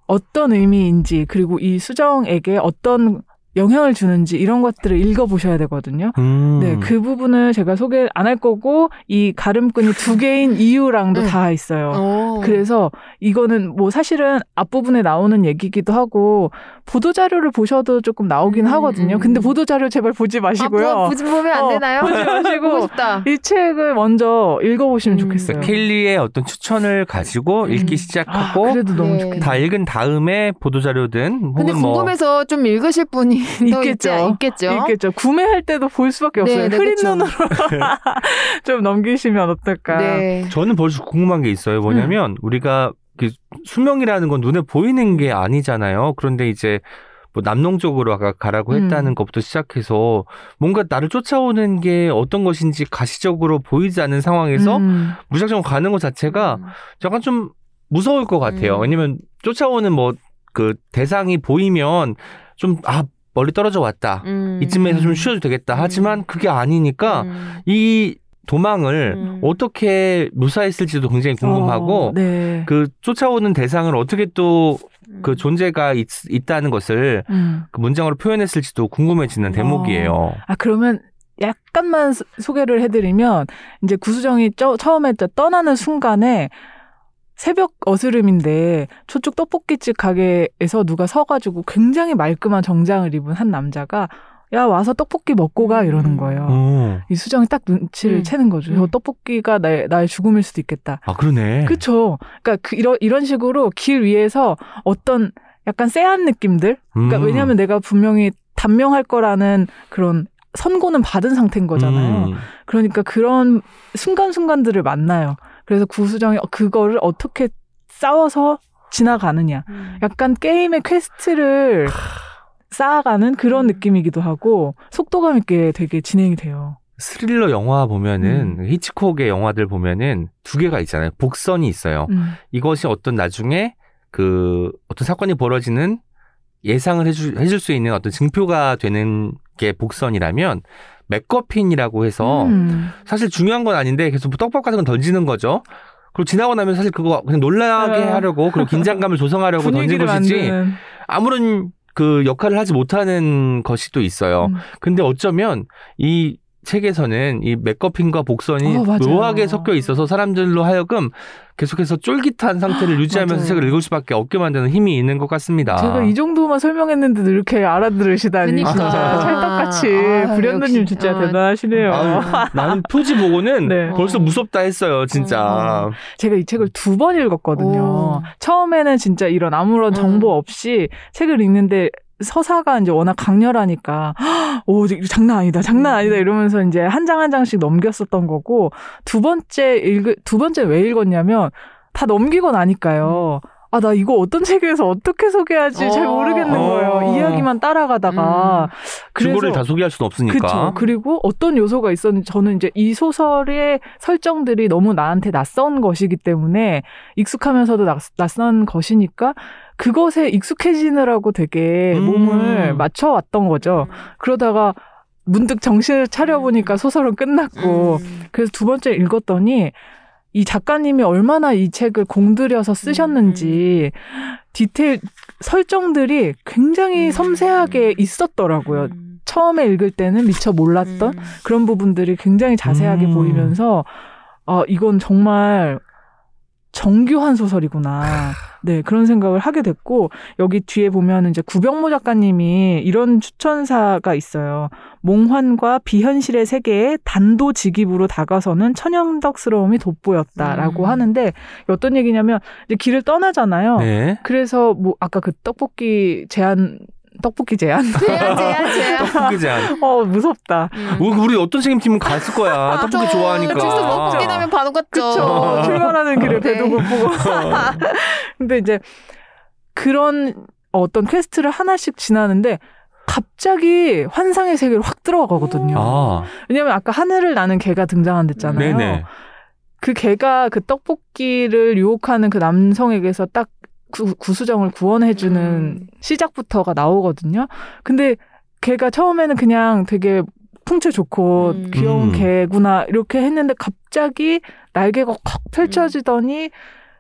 Speaker 3: 어떤 의미인지 그리고 이 수정에게 어떤 영향을 주는지 이런 것들을 읽어보셔야 되거든요.
Speaker 2: 음.
Speaker 3: 네, 그 부분을 제가 소개 안 할 거고 이 가름끈이 두 개인 이유랑도
Speaker 4: 음.
Speaker 3: 다 있어요.
Speaker 4: 어.
Speaker 3: 그래서 이거는 뭐 사실은 앞부분에 나오는 얘기기도 하고 보도 자료를 보셔도 조금 나오긴
Speaker 4: 음,
Speaker 3: 하거든요.
Speaker 4: 음.
Speaker 3: 근데 보도 자료 제발 보지 마시고요.
Speaker 4: 아, 보지 보면 안
Speaker 3: 어,
Speaker 4: 되나요?
Speaker 3: 보지 마시고
Speaker 4: 보고 싶다.
Speaker 3: 이 책을 먼저 읽어보시면
Speaker 4: 음.
Speaker 3: 좋겠어요.
Speaker 2: 케일리의 어떤 추천을 가지고
Speaker 3: 음.
Speaker 2: 읽기
Speaker 3: 아,
Speaker 2: 시작하고
Speaker 3: 그래도 너무
Speaker 4: 네.
Speaker 3: 좋겠다.
Speaker 2: 다 읽은 다음에 보도 자료든
Speaker 4: 근데
Speaker 2: 혹은 뭐
Speaker 4: 궁금해서 좀 읽으실 분이 또
Speaker 3: 있겠죠.
Speaker 4: 있겠죠.
Speaker 3: 있겠죠. 구매할 때도 볼 수밖에 없어요.
Speaker 4: 네, 네,
Speaker 3: 흐린
Speaker 4: 그쵸.
Speaker 3: 눈으로 좀 넘기시면 어떨까.
Speaker 4: 네.
Speaker 2: 저는 벌써 궁금한 게 있어요. 뭐냐면
Speaker 3: 음.
Speaker 2: 우리가 그 수명이라는 건 눈에 보이는 게 아니잖아요. 그런데 이제 뭐 남농적으로 아까 가라고
Speaker 3: 음.
Speaker 2: 했다는 것부터 시작해서 뭔가 나를 쫓아오는 게 어떤 것인지 가시적으로 보이지 않는 상황에서
Speaker 3: 음.
Speaker 2: 무작정 가는 것 자체가 약간 좀 무서울 것 같아요.
Speaker 4: 음.
Speaker 2: 왜냐면 쫓아오는 뭐 그 대상이 보이면 좀 아 멀리 떨어져 왔다.
Speaker 4: 음.
Speaker 2: 이쯤에서 좀 쉬어도 되겠다.
Speaker 4: 음.
Speaker 2: 하지만 그게 아니니까
Speaker 4: 음.
Speaker 2: 이 도망을
Speaker 4: 음.
Speaker 2: 어떻게 묘사했을지도 굉장히 궁금하고
Speaker 3: 어, 네.
Speaker 2: 그 쫓아오는 대상을 어떻게 또그
Speaker 4: 음.
Speaker 2: 존재가 있, 있다는 것을
Speaker 3: 음.
Speaker 2: 그 문장으로 표현했을지도 궁금해지는 대목이에요.
Speaker 3: 아 그러면 약간만 소- 소개를 해드리면 이제 구수정이 저, 처음에 저 떠나는 순간에 새벽 어스름인데 저쪽 떡볶이집 가게에서 누가 서가지고 굉장히 말끔한 정장을 입은 한 남자가 야 와서 떡볶이 먹고 가 이러는 거예요.
Speaker 2: 오.
Speaker 3: 이 수정이 딱 눈치를
Speaker 4: 음.
Speaker 3: 채는 거죠.
Speaker 4: 음.
Speaker 3: 저 떡볶이가 나의, 나의 죽음일 수도 있겠다.
Speaker 2: 아 그러네.
Speaker 3: 그쵸. 그러니까 그 이런 이런 식으로 길 위에서 어떤 약간 쎄한 느낌들. 그러니까
Speaker 2: 음.
Speaker 3: 왜냐하면 내가 분명히 단명할 거라는 그런 선고는 받은 상태인 거잖아요.
Speaker 2: 음.
Speaker 3: 그러니까 그런 순간순간들을 만나요. 그래서 구수정이 그거를 어떻게 싸워서 지나가느냐.
Speaker 4: 음.
Speaker 3: 약간 게임의 퀘스트를 쌓아가는 그런
Speaker 4: 음.
Speaker 3: 느낌이기도 하고 속도감 있게 되게 진행이 돼요.
Speaker 2: 스릴러 영화 보면은
Speaker 3: 음.
Speaker 2: 히치콕의 영화들 보면은 두 개가 있잖아요. 복선이 있어요.
Speaker 3: 음.
Speaker 2: 이것이 어떤 나중에 그 어떤 사건이 벌어지는 예상을 해줄, 해줄 수 있는 어떤 증표가 되는 게 복선이라면 맥거핀이라고 해서
Speaker 3: 음.
Speaker 2: 사실 중요한 건 아닌데 계속 뭐 떡밥 같은 건 던지는 거죠. 그리고 지나고 나면 사실 그거 그냥 놀라게
Speaker 3: 어.
Speaker 2: 하려고 그리고 긴장감을 조성하려고 던진 것이지
Speaker 3: 만드는.
Speaker 2: 아무런 그 역할을 하지 못하는 것이 또 있어요.
Speaker 3: 음.
Speaker 2: 근데 어쩌면 이 책에서는 이 맥거핀과 복선이
Speaker 3: 어.
Speaker 2: 묘하게 섞여 있어서 사람들로 하여금 계속해서 쫄깃한 상태를 유지하면서
Speaker 3: 맞아요.
Speaker 2: 책을 읽을 수밖에 없게 만드는 힘이 있는 것 같습니다.
Speaker 3: 제가 이 정도만 설명했는데도 이렇게 알아들으시다니
Speaker 4: 그러니까.
Speaker 3: 진짜 찰떡같이
Speaker 4: 아,
Speaker 3: 불현듯님. 진짜
Speaker 4: 아,
Speaker 3: 대단하시네요.
Speaker 2: 나는 표지 보고는
Speaker 3: 네.
Speaker 2: 벌써 무섭다 했어요, 진짜.
Speaker 3: 제가 이 책을 두 번 읽었거든요.
Speaker 4: 오.
Speaker 3: 처음에는 진짜 이런 아무런
Speaker 4: 음.
Speaker 3: 정보 없이 책을 읽는데 서사가 이제 워낙 강렬하니까 오 장난 아니다 장난
Speaker 4: 음.
Speaker 3: 아니다 이러면서 이제 한 장 한 장씩 넘겼었던 거고 두 번째 읽두 번째 왜 읽었냐면 다 넘기고 나니까요. 아 나 이거 어떤 책에서 어떻게 소개하지 잘
Speaker 4: 어.
Speaker 3: 모르겠는 거예요.
Speaker 2: 어.
Speaker 3: 이야기만 따라가다가
Speaker 2: 주고를 다 소개할 수는 없으니까.
Speaker 3: 그렇죠. 그리고 어떤 요소가 있었는지 저는 이제 이 소설의 설정들이 너무 나한테 낯선 것이기 때문에 익숙하면서도 낯, 낯선 것이니까 그것에 익숙해지느라고 되게
Speaker 2: 음.
Speaker 3: 몸을 맞춰왔던 거죠. 그러다가 문득 정신을 차려보니까 소설은 끝났고
Speaker 4: 음.
Speaker 3: 그래서 두 번째 읽었더니 이 작가님이 얼마나 이 책을 공들여서 쓰셨는지 디테일 설정들이 굉장히
Speaker 4: 음.
Speaker 3: 섬세하게 있었더라고요.
Speaker 4: 음.
Speaker 3: 처음에 읽을 때는 미처 몰랐던
Speaker 4: 음.
Speaker 3: 그런 부분들이 굉장히 자세하게
Speaker 2: 음.
Speaker 3: 보이면서 어 이건 정말 정교한 소설이구나. 네, 그런 생각을 하게 됐고 여기 뒤에 보면 이제 구병모 작가님이 이런 추천사가 있어요. 몽환과 비현실의 세계에 단도직입으로 다가서는 천연덕스러움이 돋보였다라고
Speaker 4: 음.
Speaker 3: 하는데 어떤 얘기냐면 이제 길을 떠나잖아요.
Speaker 2: 네.
Speaker 3: 그래서 뭐 아까 그 떡볶이 제한 떡볶이 제한
Speaker 4: 제한 제한 제한.
Speaker 2: 떡볶이 제한.
Speaker 3: 어 무섭다.
Speaker 4: 음.
Speaker 2: 우리, 우리 어떤 책임팀은 갔을 거야. 떡볶이
Speaker 4: 저
Speaker 2: 좋아하니까.
Speaker 4: 직접 먹긴 하면 바로 갔죠.
Speaker 3: 그쵸. 출발하는 길에 배도
Speaker 4: 네.
Speaker 3: 고프고. 근데 이제 그런 어떤 퀘스트를 하나씩 지나는데 갑자기 환상의 세계로 확 들어가거든요.
Speaker 2: 아,
Speaker 3: 왜냐면 아까 하늘을 나는 개가 등장한댔잖아요.
Speaker 2: 네네.
Speaker 3: 그 개가 그 떡볶이를 유혹하는 그 남성에게서 딱 구, 구수정을 구원해주는
Speaker 4: 음.
Speaker 3: 시작부터가 나오거든요. 근데 걔가 처음에는 그냥 되게 풍채 좋고
Speaker 4: 음.
Speaker 3: 귀여운
Speaker 2: 음.
Speaker 3: 개구나 이렇게 했는데 갑자기 날개가 확 펼쳐지더니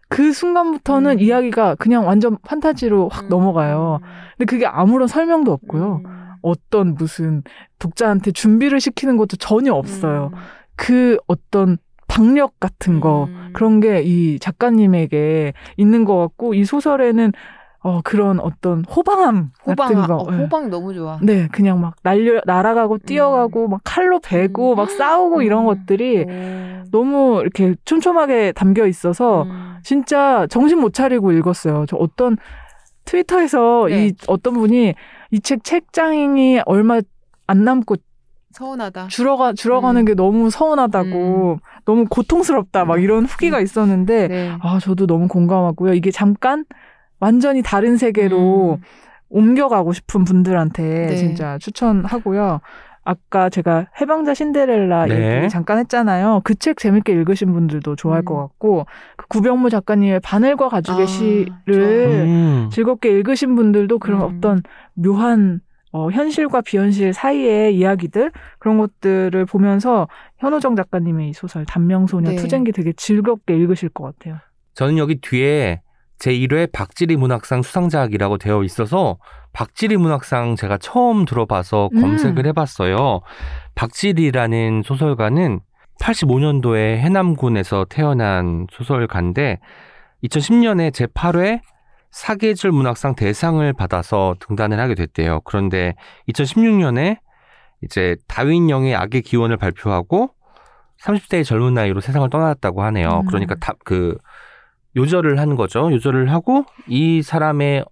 Speaker 3: 그 순간부터는
Speaker 4: 음.
Speaker 3: 이야기가 그냥 완전 판타지로 확
Speaker 4: 음.
Speaker 3: 넘어가요. 근데 그게 아무런 설명도 없고요.
Speaker 4: 음.
Speaker 3: 어떤 무슨 독자한테 준비를 시키는 것도 전혀 없어요.
Speaker 4: 음.
Speaker 3: 그 어떤 박력 같은 거
Speaker 4: 음.
Speaker 3: 그런 게 이 작가님에게 있는 것 같고 이 소설에는 어 그런 어떤 호방함
Speaker 4: 호방
Speaker 3: 같은
Speaker 4: 아,
Speaker 3: 거
Speaker 4: 어,
Speaker 3: 네.
Speaker 4: 호방 너무 좋아.
Speaker 3: 네 그냥 막 날려 날아가고 뛰어가고 막 칼로 베고
Speaker 4: 음.
Speaker 3: 막 싸우고 이런
Speaker 4: 음.
Speaker 3: 것들이
Speaker 4: 오.
Speaker 3: 너무 이렇게 촘촘하게 담겨 있어서
Speaker 4: 음.
Speaker 3: 진짜 정신 못 차리고 읽었어요. 저 어떤 트위터에서
Speaker 4: 네.
Speaker 3: 이 어떤 분이 이 책 책장이 얼마 안 남고
Speaker 4: 서운하다.
Speaker 3: 줄어가 줄어가는
Speaker 4: 음.
Speaker 3: 게 너무 서운하다고 너무 고통스럽다 막 이런 후기가 있었는데
Speaker 4: 네.
Speaker 3: 아 저도 너무 공감하고요. 이게 잠깐 완전히 다른 세계로
Speaker 4: 음.
Speaker 3: 옮겨가고 싶은 분들한테
Speaker 4: 네.
Speaker 3: 진짜 추천하고요. 아까 제가 해방자 신데렐라
Speaker 2: 네.
Speaker 3: 얘기 잠깐 했잖아요. 그 책 재밌게 읽으신 분들도 좋아할
Speaker 4: 음.
Speaker 3: 것 같고 그 구병무 작가님의 바늘과 가죽의
Speaker 4: 아,
Speaker 3: 시를
Speaker 2: 음.
Speaker 3: 즐겁게 읽으신 분들도 그런
Speaker 4: 음.
Speaker 3: 어떤 묘한 어, 현실과 비현실 사이의 이야기들 그런 것들을 보면서 현우정 작가님의 이 소설 단명소녀
Speaker 4: 네.
Speaker 3: 투쟁기 되게 즐겁게 읽으실 것 같아요.
Speaker 2: 저는 여기 뒤에 제1회 박지리 문학상 수상작이라고 되어 있어서 박지리 문학상 제가 처음 들어봐서
Speaker 3: 음.
Speaker 2: 검색을 해봤어요. 박지리라는 소설가는 85년도에 해남군에서 태어난 소설가인데 2010년에 제8회 사계절 문학상 대상을 받아서 등단을 하게 됐대요. 그런데 2016년에 이제 다윈 영의 악의 기원을 발표하고 30대의 젊은 나이로 세상을 떠났다고 하네요.
Speaker 3: 음.
Speaker 2: 그러니까 다, 그 요절을 한 거죠. 요절을 하고 이 사람의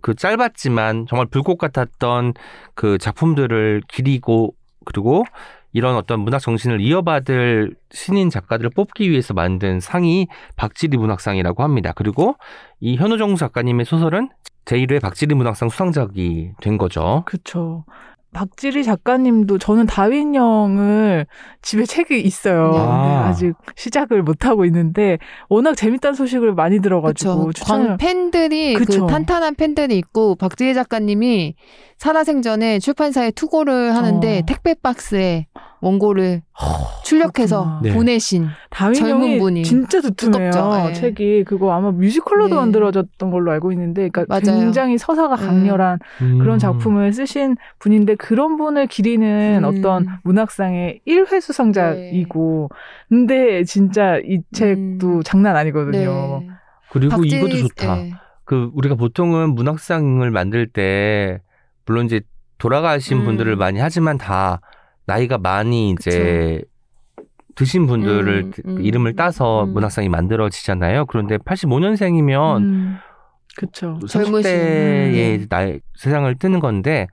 Speaker 2: 그 짧았지만 정말 불꽃 같았던 그 작품들을 기리고 그리고 이런 어떤 문학 정신을 이어받을 신인 작가들을 뽑기 위해서 만든 상이 박지리 문학상이라고 합니다. 그리고 이 현우정 작가님의 소설은 제1회 박지리 문학상 수상작이 된 거죠.
Speaker 3: 그렇죠. 박지리 작가님도 저는 다윈영을 집에 책이 있어요.
Speaker 2: 아.
Speaker 3: 근데 아직 시작을 못 하고 있는데 워낙 재밌다는 소식을 많이 들어가지고
Speaker 4: 그쵸.
Speaker 3: 추천을
Speaker 4: 광 팬들이
Speaker 3: 그쵸.
Speaker 4: 그 탄탄한 팬들이 있고 박지혜 작가님이 살아생전에 출판사에 투고를 하는데
Speaker 3: 어.
Speaker 4: 택배 박스에 원고를 출력해서
Speaker 3: 그렇구나.
Speaker 2: 네.
Speaker 4: 보내신
Speaker 3: 다윈
Speaker 4: 젊은
Speaker 3: 형이
Speaker 4: 분이
Speaker 3: 진짜 두툼해요.
Speaker 4: 예.
Speaker 3: 책이 그거 아마 뮤지컬로도
Speaker 4: 네.
Speaker 3: 만들어졌던 걸로 알고 있는데, 그러니까
Speaker 4: 맞아요.
Speaker 3: 굉장히 서사가
Speaker 4: 네.
Speaker 3: 강렬한
Speaker 2: 음.
Speaker 3: 그런 작품을 쓰신 분인데 그런 분을 기리는
Speaker 4: 음.
Speaker 3: 어떤 문학상의 1회 수상자이고, 근데 진짜 이 책도
Speaker 4: 음.
Speaker 3: 장난 아니거든요.
Speaker 4: 네.
Speaker 2: 그리고
Speaker 4: 박지-
Speaker 2: 이것도 좋다.
Speaker 4: 예.
Speaker 2: 그 우리가 보통은 문학상을 만들 때 물론 이제 돌아가신
Speaker 4: 음.
Speaker 2: 분들을 많이 하지만 다 나이가 많이 이제 드신 분들을
Speaker 4: 음,
Speaker 2: 그
Speaker 4: 음,
Speaker 2: 이름을 따서
Speaker 4: 음.
Speaker 2: 문학상이 만들어지잖아요. 그런데 85년생이면
Speaker 3: 음, 그쵸.
Speaker 4: 젊으신.
Speaker 2: 30대의
Speaker 3: 음.
Speaker 2: 나이 세상을 뜨는 건데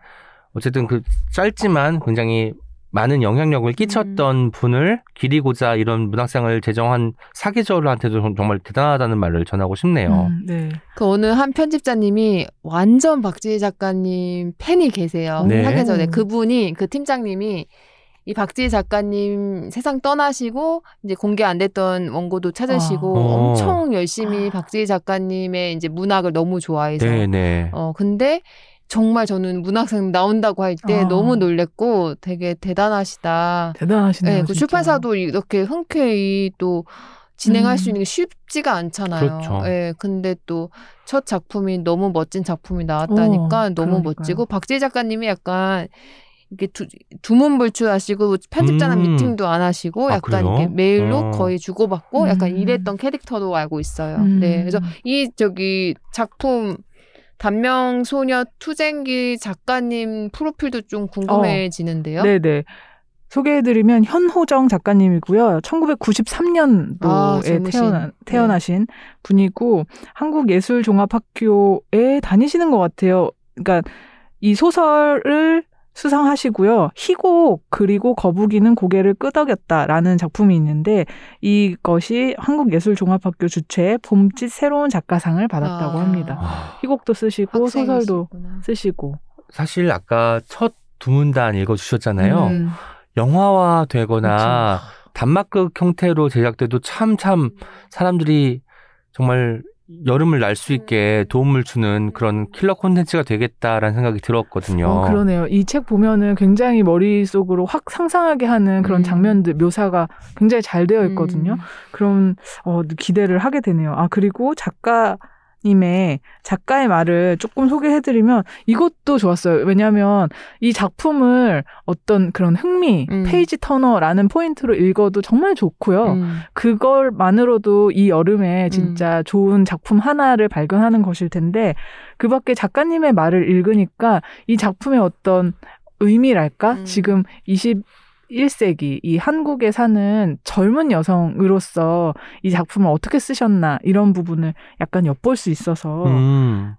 Speaker 2: 어쨌든 그 짧지만 굉장히 많은 영향력을 끼쳤던
Speaker 4: 음.
Speaker 2: 분을 기리고자 이런 문학상을 제정한 사계절한테도 정- 정말 대단하다는 말을 전하고 싶네요.
Speaker 3: 음, 네.
Speaker 4: 그 어느 한 편집자님이 완전 박지희 작가님 팬이 계세요.
Speaker 2: 네.
Speaker 4: 사계절에 그분이 그 팀장님이 이 박지희 작가님 세상 떠나시고 이제 공개 안 됐던 원고도 찾으시고
Speaker 2: 아. 어.
Speaker 4: 엄청 열심히 박지희 작가님의 이제 문학을 너무 좋아해서
Speaker 2: 네네.
Speaker 4: 어 근데 정말 저는 문학상 나온다고 할때
Speaker 3: 아.
Speaker 4: 너무 놀랬고 되게 대단하시다.
Speaker 3: 대단하시네요.
Speaker 4: 네, 그. 출판사도 이렇게 흔쾌히 또 진행할
Speaker 3: 음.
Speaker 4: 수 있는 게 쉽지가 않잖아요.
Speaker 2: 그렇죠.
Speaker 4: 예, 근데 또 첫 작품이 너무 멋진 작품이 나왔다니까
Speaker 3: 어,
Speaker 4: 너무
Speaker 3: 그러니까요.
Speaker 4: 멋지고 박지희 작가님이 약간 이게 두, 두문불출하시고 편집자랑
Speaker 2: 음.
Speaker 4: 미팅도 안 하시고
Speaker 2: 아,
Speaker 4: 약간
Speaker 2: 그래요?
Speaker 4: 이렇게 메일로
Speaker 2: 어.
Speaker 4: 거의 주고받고 약간
Speaker 3: 음.
Speaker 4: 이랬던 캐릭터로 알고 있어요.
Speaker 3: 음.
Speaker 4: 네, 그래서 이 저기 작품 단명 소녀 투쟁기 작가님 프로필도 좀 궁금해지는데요.
Speaker 3: 네네. 소개해드리면 현호정 작가님이고요. 1993년도에
Speaker 4: 아.
Speaker 3: 태어나, 태어나신 분이고 한국예술종합학교에 다니시는 것 같아요. 그러니까 이 소설을 수상하시고요. 희곡 그리고 거북이는 고개를 끄덕였다라는 작품이 있는데 이것이 한국예술종합학교 주최 봄짓 새로운 작가상을 받았다고
Speaker 4: 아.
Speaker 3: 합니다.
Speaker 2: 아,
Speaker 3: 희곡도 쓰시고 소설도
Speaker 4: 학생이시구나.
Speaker 3: 쓰시고.
Speaker 2: 사실 아까 첫 두 문단 읽어주셨잖아요.
Speaker 3: 음,
Speaker 2: 영화화 되거나 단막극 형태로 제작돼도 참참 사람들이 정말 여름을 날 수 있게 도움을 주는 그런 킬러 콘텐츠가 되겠다라는 생각이 들었거든요.
Speaker 3: 어, 그러네요. 이 책 보면은 굉장히 머릿속으로 확 상상하게 하는 그런
Speaker 4: 음.
Speaker 3: 장면들, 묘사가 굉장히 잘 되어 있거든요.
Speaker 4: 음.
Speaker 3: 그럼, 어, 기대를 하게 되네요. 아, 그리고 작가 님의, 작가의 말을 조금 소개해드리면 이것도 좋았어요. 왜냐면 이 작품을 어떤 그런 흥미,
Speaker 4: 음.
Speaker 3: page turner라는 포인트로 읽어도 정말 좋고요.
Speaker 4: 음.
Speaker 3: 그걸만으로도 이 여름에 진짜 좋은 작품 하나를 발견하는 것일 텐데 그 밖에 작가님의 말을 읽으니까 이 작품의 어떤 의미랄까?
Speaker 4: 음.
Speaker 3: 지금 21세기 이 한국에 사는 젊은 여성으로서 이 작품을 어떻게 쓰셨나 이런 부분을 약간 엿볼 수 있어서
Speaker 2: 음.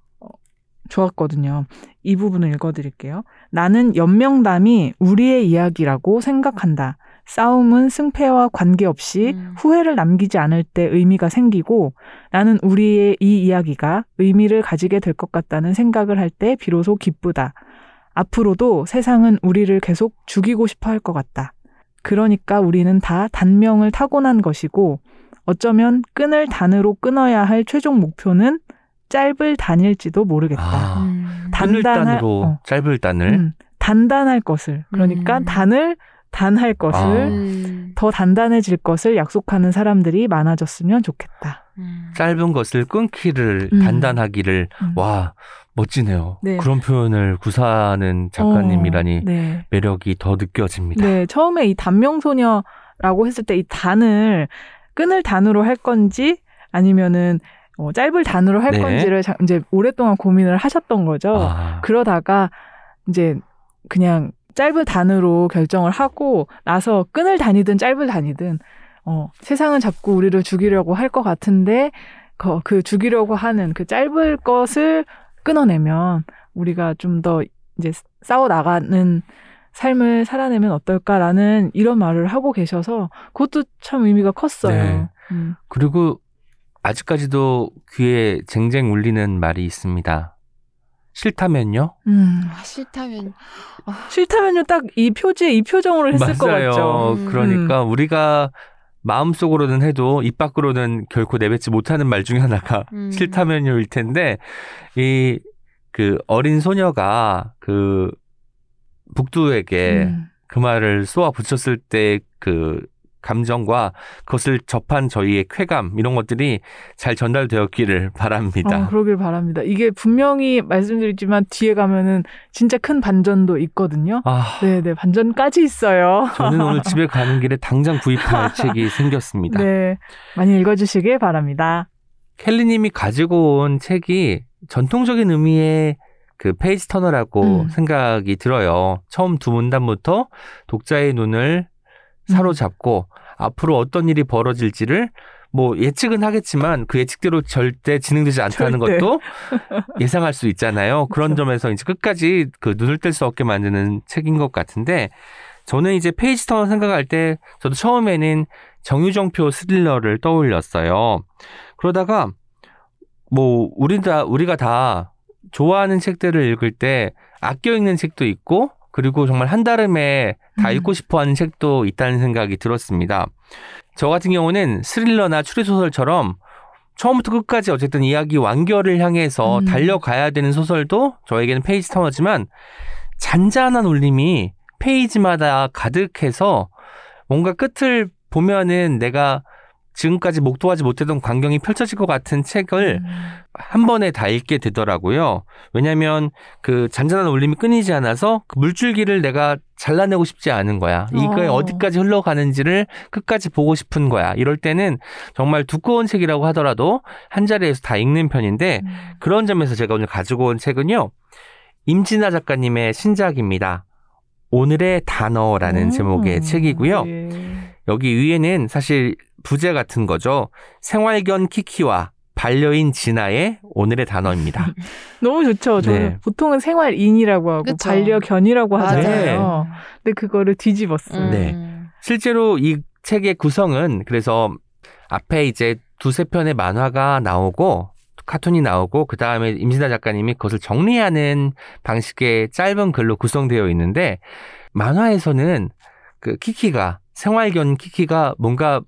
Speaker 3: 좋았거든요. 이 부분을 읽어드릴게요. 나는 연명담이 우리의 이야기라고 생각한다. 싸움은 승패와 관계없이
Speaker 4: 음.
Speaker 3: 후회를 남기지 않을 때 의미가 생기고 나는 우리의 이 이야기가 의미를 가지게 될 것 같다는 생각을 할 때 비로소 기쁘다. 앞으로도 세상은 우리를 계속 죽이고 싶어 할 것 같다. 그러니까 우리는 다 단명을 타고난 것이고 어쩌면 끈을 단으로 끊어야 할 최종 목표는 짧을 단일지도 모르겠다.
Speaker 2: 아,
Speaker 4: 음.
Speaker 2: 단을
Speaker 3: 단단할-
Speaker 2: 단으로
Speaker 3: 어.
Speaker 2: 짧을 단을
Speaker 3: 음, 단단할 것을 그러니까
Speaker 4: 음.
Speaker 3: 단을 단할 것을
Speaker 2: 아.
Speaker 4: 음.
Speaker 3: 더 단단해질 것을 약속하는 사람들이 많아졌으면 좋겠다.
Speaker 4: 음.
Speaker 2: 짧은 것을 끊기를
Speaker 3: 음.
Speaker 2: 단단하기를
Speaker 3: 음.
Speaker 2: 와 멋지네요.
Speaker 3: 네.
Speaker 2: 그런 표현을 구사하는 작가님이라니
Speaker 3: 어, 네.
Speaker 2: 매력이 더 느껴집니다.
Speaker 3: 네, 처음에 이 단명소녀라고 했을 때 이 단을 끈을 단으로 할 건지 아니면은 어, 짧을 단으로 할
Speaker 2: 네.
Speaker 3: 건지를 자- 이제 오랫동안 고민을 하셨던 거죠.
Speaker 2: 아,
Speaker 3: 그러다가 이제 그냥 짧을 단으로 결정을 하고 나서 끈을 다니든 짧을 다니든 어, 세상은 자꾸 우리를 죽이려고 할 것 같은데 그, 그 죽이려고 하는 그 짧을 것을 끊어내면 우리가 좀 더 이제 싸워 나가는 삶을 살아내면 어떨까라는 이런 말을 하고 계셔서 그것도 참 의미가 컸어요.
Speaker 2: 네.
Speaker 3: 음.
Speaker 2: 그리고 아직까지도 귀에 쟁쟁 울리는 말이 있습니다. 싫다면요?
Speaker 3: 음.
Speaker 4: 아, 싫다면
Speaker 3: 싫다면요 딱 이 표지에 이 표정으로 했을 것
Speaker 2: 맞아요.
Speaker 3: 같죠.
Speaker 4: 음.
Speaker 2: 그러니까 우리가 마음속으로는 해도 입 밖으로는 결코 내뱉지 못하는 말 중에 하나가
Speaker 4: 음.
Speaker 2: 싫다면요일 텐데 이 그 어린 소녀가 그 북두에게
Speaker 3: 음.
Speaker 2: 그 말을 쏘아 붙였을 때 그 감정과 그것을 접한 저희의 쾌감 이런 것들이 잘 전달되었기를 바랍니다.
Speaker 3: 어, 그러길 바랍니다. 이게 분명히 말씀드리지만 뒤에 가면은 진짜 큰 반전도 있거든요.
Speaker 2: 아,
Speaker 3: 네, 네, 반전까지 있어요.
Speaker 2: 저는 오늘 집에 가는 길에 당장 구입할 책이 생겼습니다.
Speaker 3: 네, 많이 읽어주시길 바랍니다.
Speaker 2: 켈리님이 가지고 온 책이 전통적인 의미의 그 페이지 터너라고
Speaker 3: 음.
Speaker 2: 생각이 들어요. 처음 두 문단부터 독자의 눈을 사로잡고 앞으로 어떤 일이 벌어질지를 뭐 예측은 하겠지만 그 예측대로 절대 진행되지 않다는
Speaker 3: 절대.
Speaker 2: 것도 예상할 수 있잖아요. 그런 점에서 이제 끝까지 그 눈을 뗄 수 없게 만드는 책인 것 같은데 저는 이제 page turner 생각할 때 저도 처음에는 정유정표 스릴러를 떠올렸어요. 그러다가 뭐 우리 다 우리가 다 좋아하는 책들을 읽을 때 아껴 읽는 책도 있고 그리고 정말 한달음에 다
Speaker 3: 음.
Speaker 2: 읽고 싶어 하는 책도 있다는 생각이 들었습니다. 저 같은 경우는 스릴러나 추리소설처럼 처음부터 끝까지 어쨌든 이야기 완결을 향해서
Speaker 3: 음.
Speaker 2: 달려가야 되는 소설도 저에게는 page turner지만 잔잔한 울림이 페이지마다 가득해서 뭔가 끝을 보면은 내가 지금까지 목도하지 못했던 광경이 펼쳐질 것 같은 책을
Speaker 3: 음.
Speaker 2: 한 번에 다 읽게 되더라고요. 왜냐하면 그 잔잔한 울림이 끊이지 않아서 그 물줄기를 내가 잘라내고 싶지 않은 거야. 이거에
Speaker 3: 어.
Speaker 2: 어디까지 흘러가는지를 끝까지 보고 싶은 거야. 이럴 때는 정말 두꺼운 책이라고 하더라도 한 자리에서 다 읽는 편인데
Speaker 3: 음.
Speaker 2: 그런 점에서 제가 오늘 가지고 온 책은요. 임진아 작가님의 신작입니다. 오늘의 단어라는
Speaker 3: 음.
Speaker 2: 제목의 책이고요.
Speaker 3: 네.
Speaker 2: 여기 위에는 사실 부제 같은 거죠. 생활견 키키와 반려인 진아의 오늘의 단어입니다.
Speaker 3: 너무 좋죠. 저는
Speaker 2: 네.
Speaker 3: 보통은 생활인이라고 하고
Speaker 4: 그쵸.
Speaker 3: 반려견이라고. 하잖아요. 근데 그거를 뒤집었어요.
Speaker 4: 음.
Speaker 2: 네. 실제로 이 책의 구성은 그래서 앞에 이제 두세 편의 만화가 나오고 카툰이 나오고 그 다음에 임진아 작가님이 그것을 정리하는 방식의 짧은 글로 구성되어 있는데 만화에서는 그 키키가 생활견 키키가 뭔가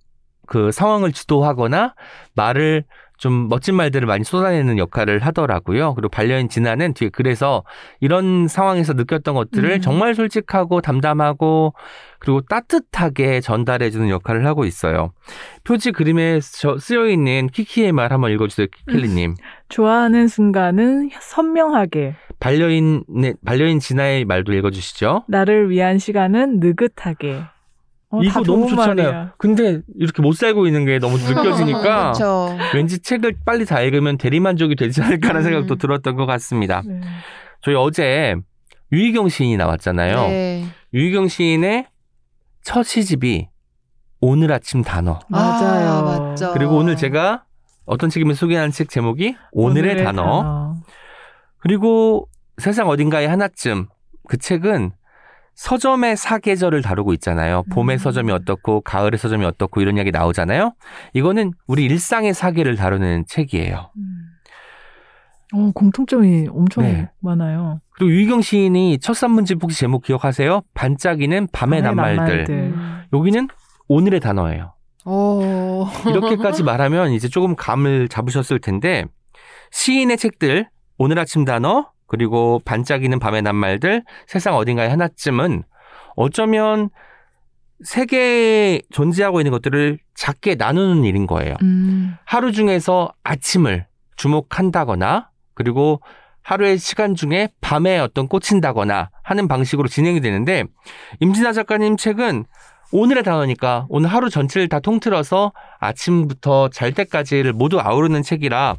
Speaker 2: 그 상황을 주도하거나 말을 좀 멋진 말들을 많이 쏟아내는 역할을 하더라고요. 그리고 반려인 진아는 뒤에 그래서 이런 상황에서 느꼈던 것들을
Speaker 3: 음.
Speaker 2: 정말 솔직하고 담담하고 그리고 따뜻하게 전달해주는 역할을 하고 있어요. 표지 그림에 저- 쓰여 있는 키키의 말 한번 읽어주세요, 키킬리님.
Speaker 3: 좋아하는 순간은 선명하게,
Speaker 2: 반려인 네, 반려인 진아의 말도 읽어주시죠.
Speaker 3: 나를 위한 시간은 느긋하게. 어, 다
Speaker 2: 이거 너무 좋잖아요.
Speaker 3: 말이야.
Speaker 2: 근데 이렇게 못 살고 있는 게 너무 느껴지니까
Speaker 4: 그렇죠.
Speaker 2: 왠지 책을 빨리 다 읽으면 대리만족이 되지 않을까라는
Speaker 4: 음.
Speaker 2: 생각도 들었던 것 같습니다.
Speaker 3: 네.
Speaker 2: 저희 어제 유희경 시인이 나왔잖아요.
Speaker 4: 네.
Speaker 2: 유희경 시인의 첫 시집이 오늘 아침 단어.
Speaker 3: 맞아요.
Speaker 4: 아, 맞죠.
Speaker 2: 그리고 오늘 제가 어떤 책임을 소개하는 책 제목이 오늘의, 단어. 그리고 세상 어딘가에 하나쯤 그 책은 서점의 사계절을 다루고 있잖아요. 봄의
Speaker 3: 음.
Speaker 2: 서점이 어떻고 가을의 서점이 어떻고 이런 이야기 나오잖아요. 이거는 우리 일상의 사계를 다루는 책이에요.
Speaker 3: 음. 어, 공통점이 엄청
Speaker 2: 네.
Speaker 3: 많아요.
Speaker 2: 그리고 유희경 시인이 첫 산문집 혹시 제목 기억하세요? 반짝이는 밤의
Speaker 3: 밤의
Speaker 2: 낱말들.
Speaker 3: 낱말들.
Speaker 4: 음.
Speaker 2: 여기는 오늘의 단어예요.
Speaker 4: 오.
Speaker 2: 이렇게까지 말하면 이제 조금 감을 잡으셨을 텐데 시인의 책들 오늘 아침 단어 그리고 반짝이는 밤의 낱말들 세상 어딘가에 하나쯤은 어쩌면 세계에 존재하고 있는 것들을 작게 나누는 일인 거예요.
Speaker 3: 음.
Speaker 2: 하루 중에서 아침을 주목한다거나 그리고 하루의 시간 중에 밤에 어떤 꽂힌다거나 하는 방식으로 진행이 되는데 임진아 작가님 책은 오늘의 단어니까 오늘 하루 전체를 다 통틀어서 아침부터 잘 때까지를 모두 아우르는 책이라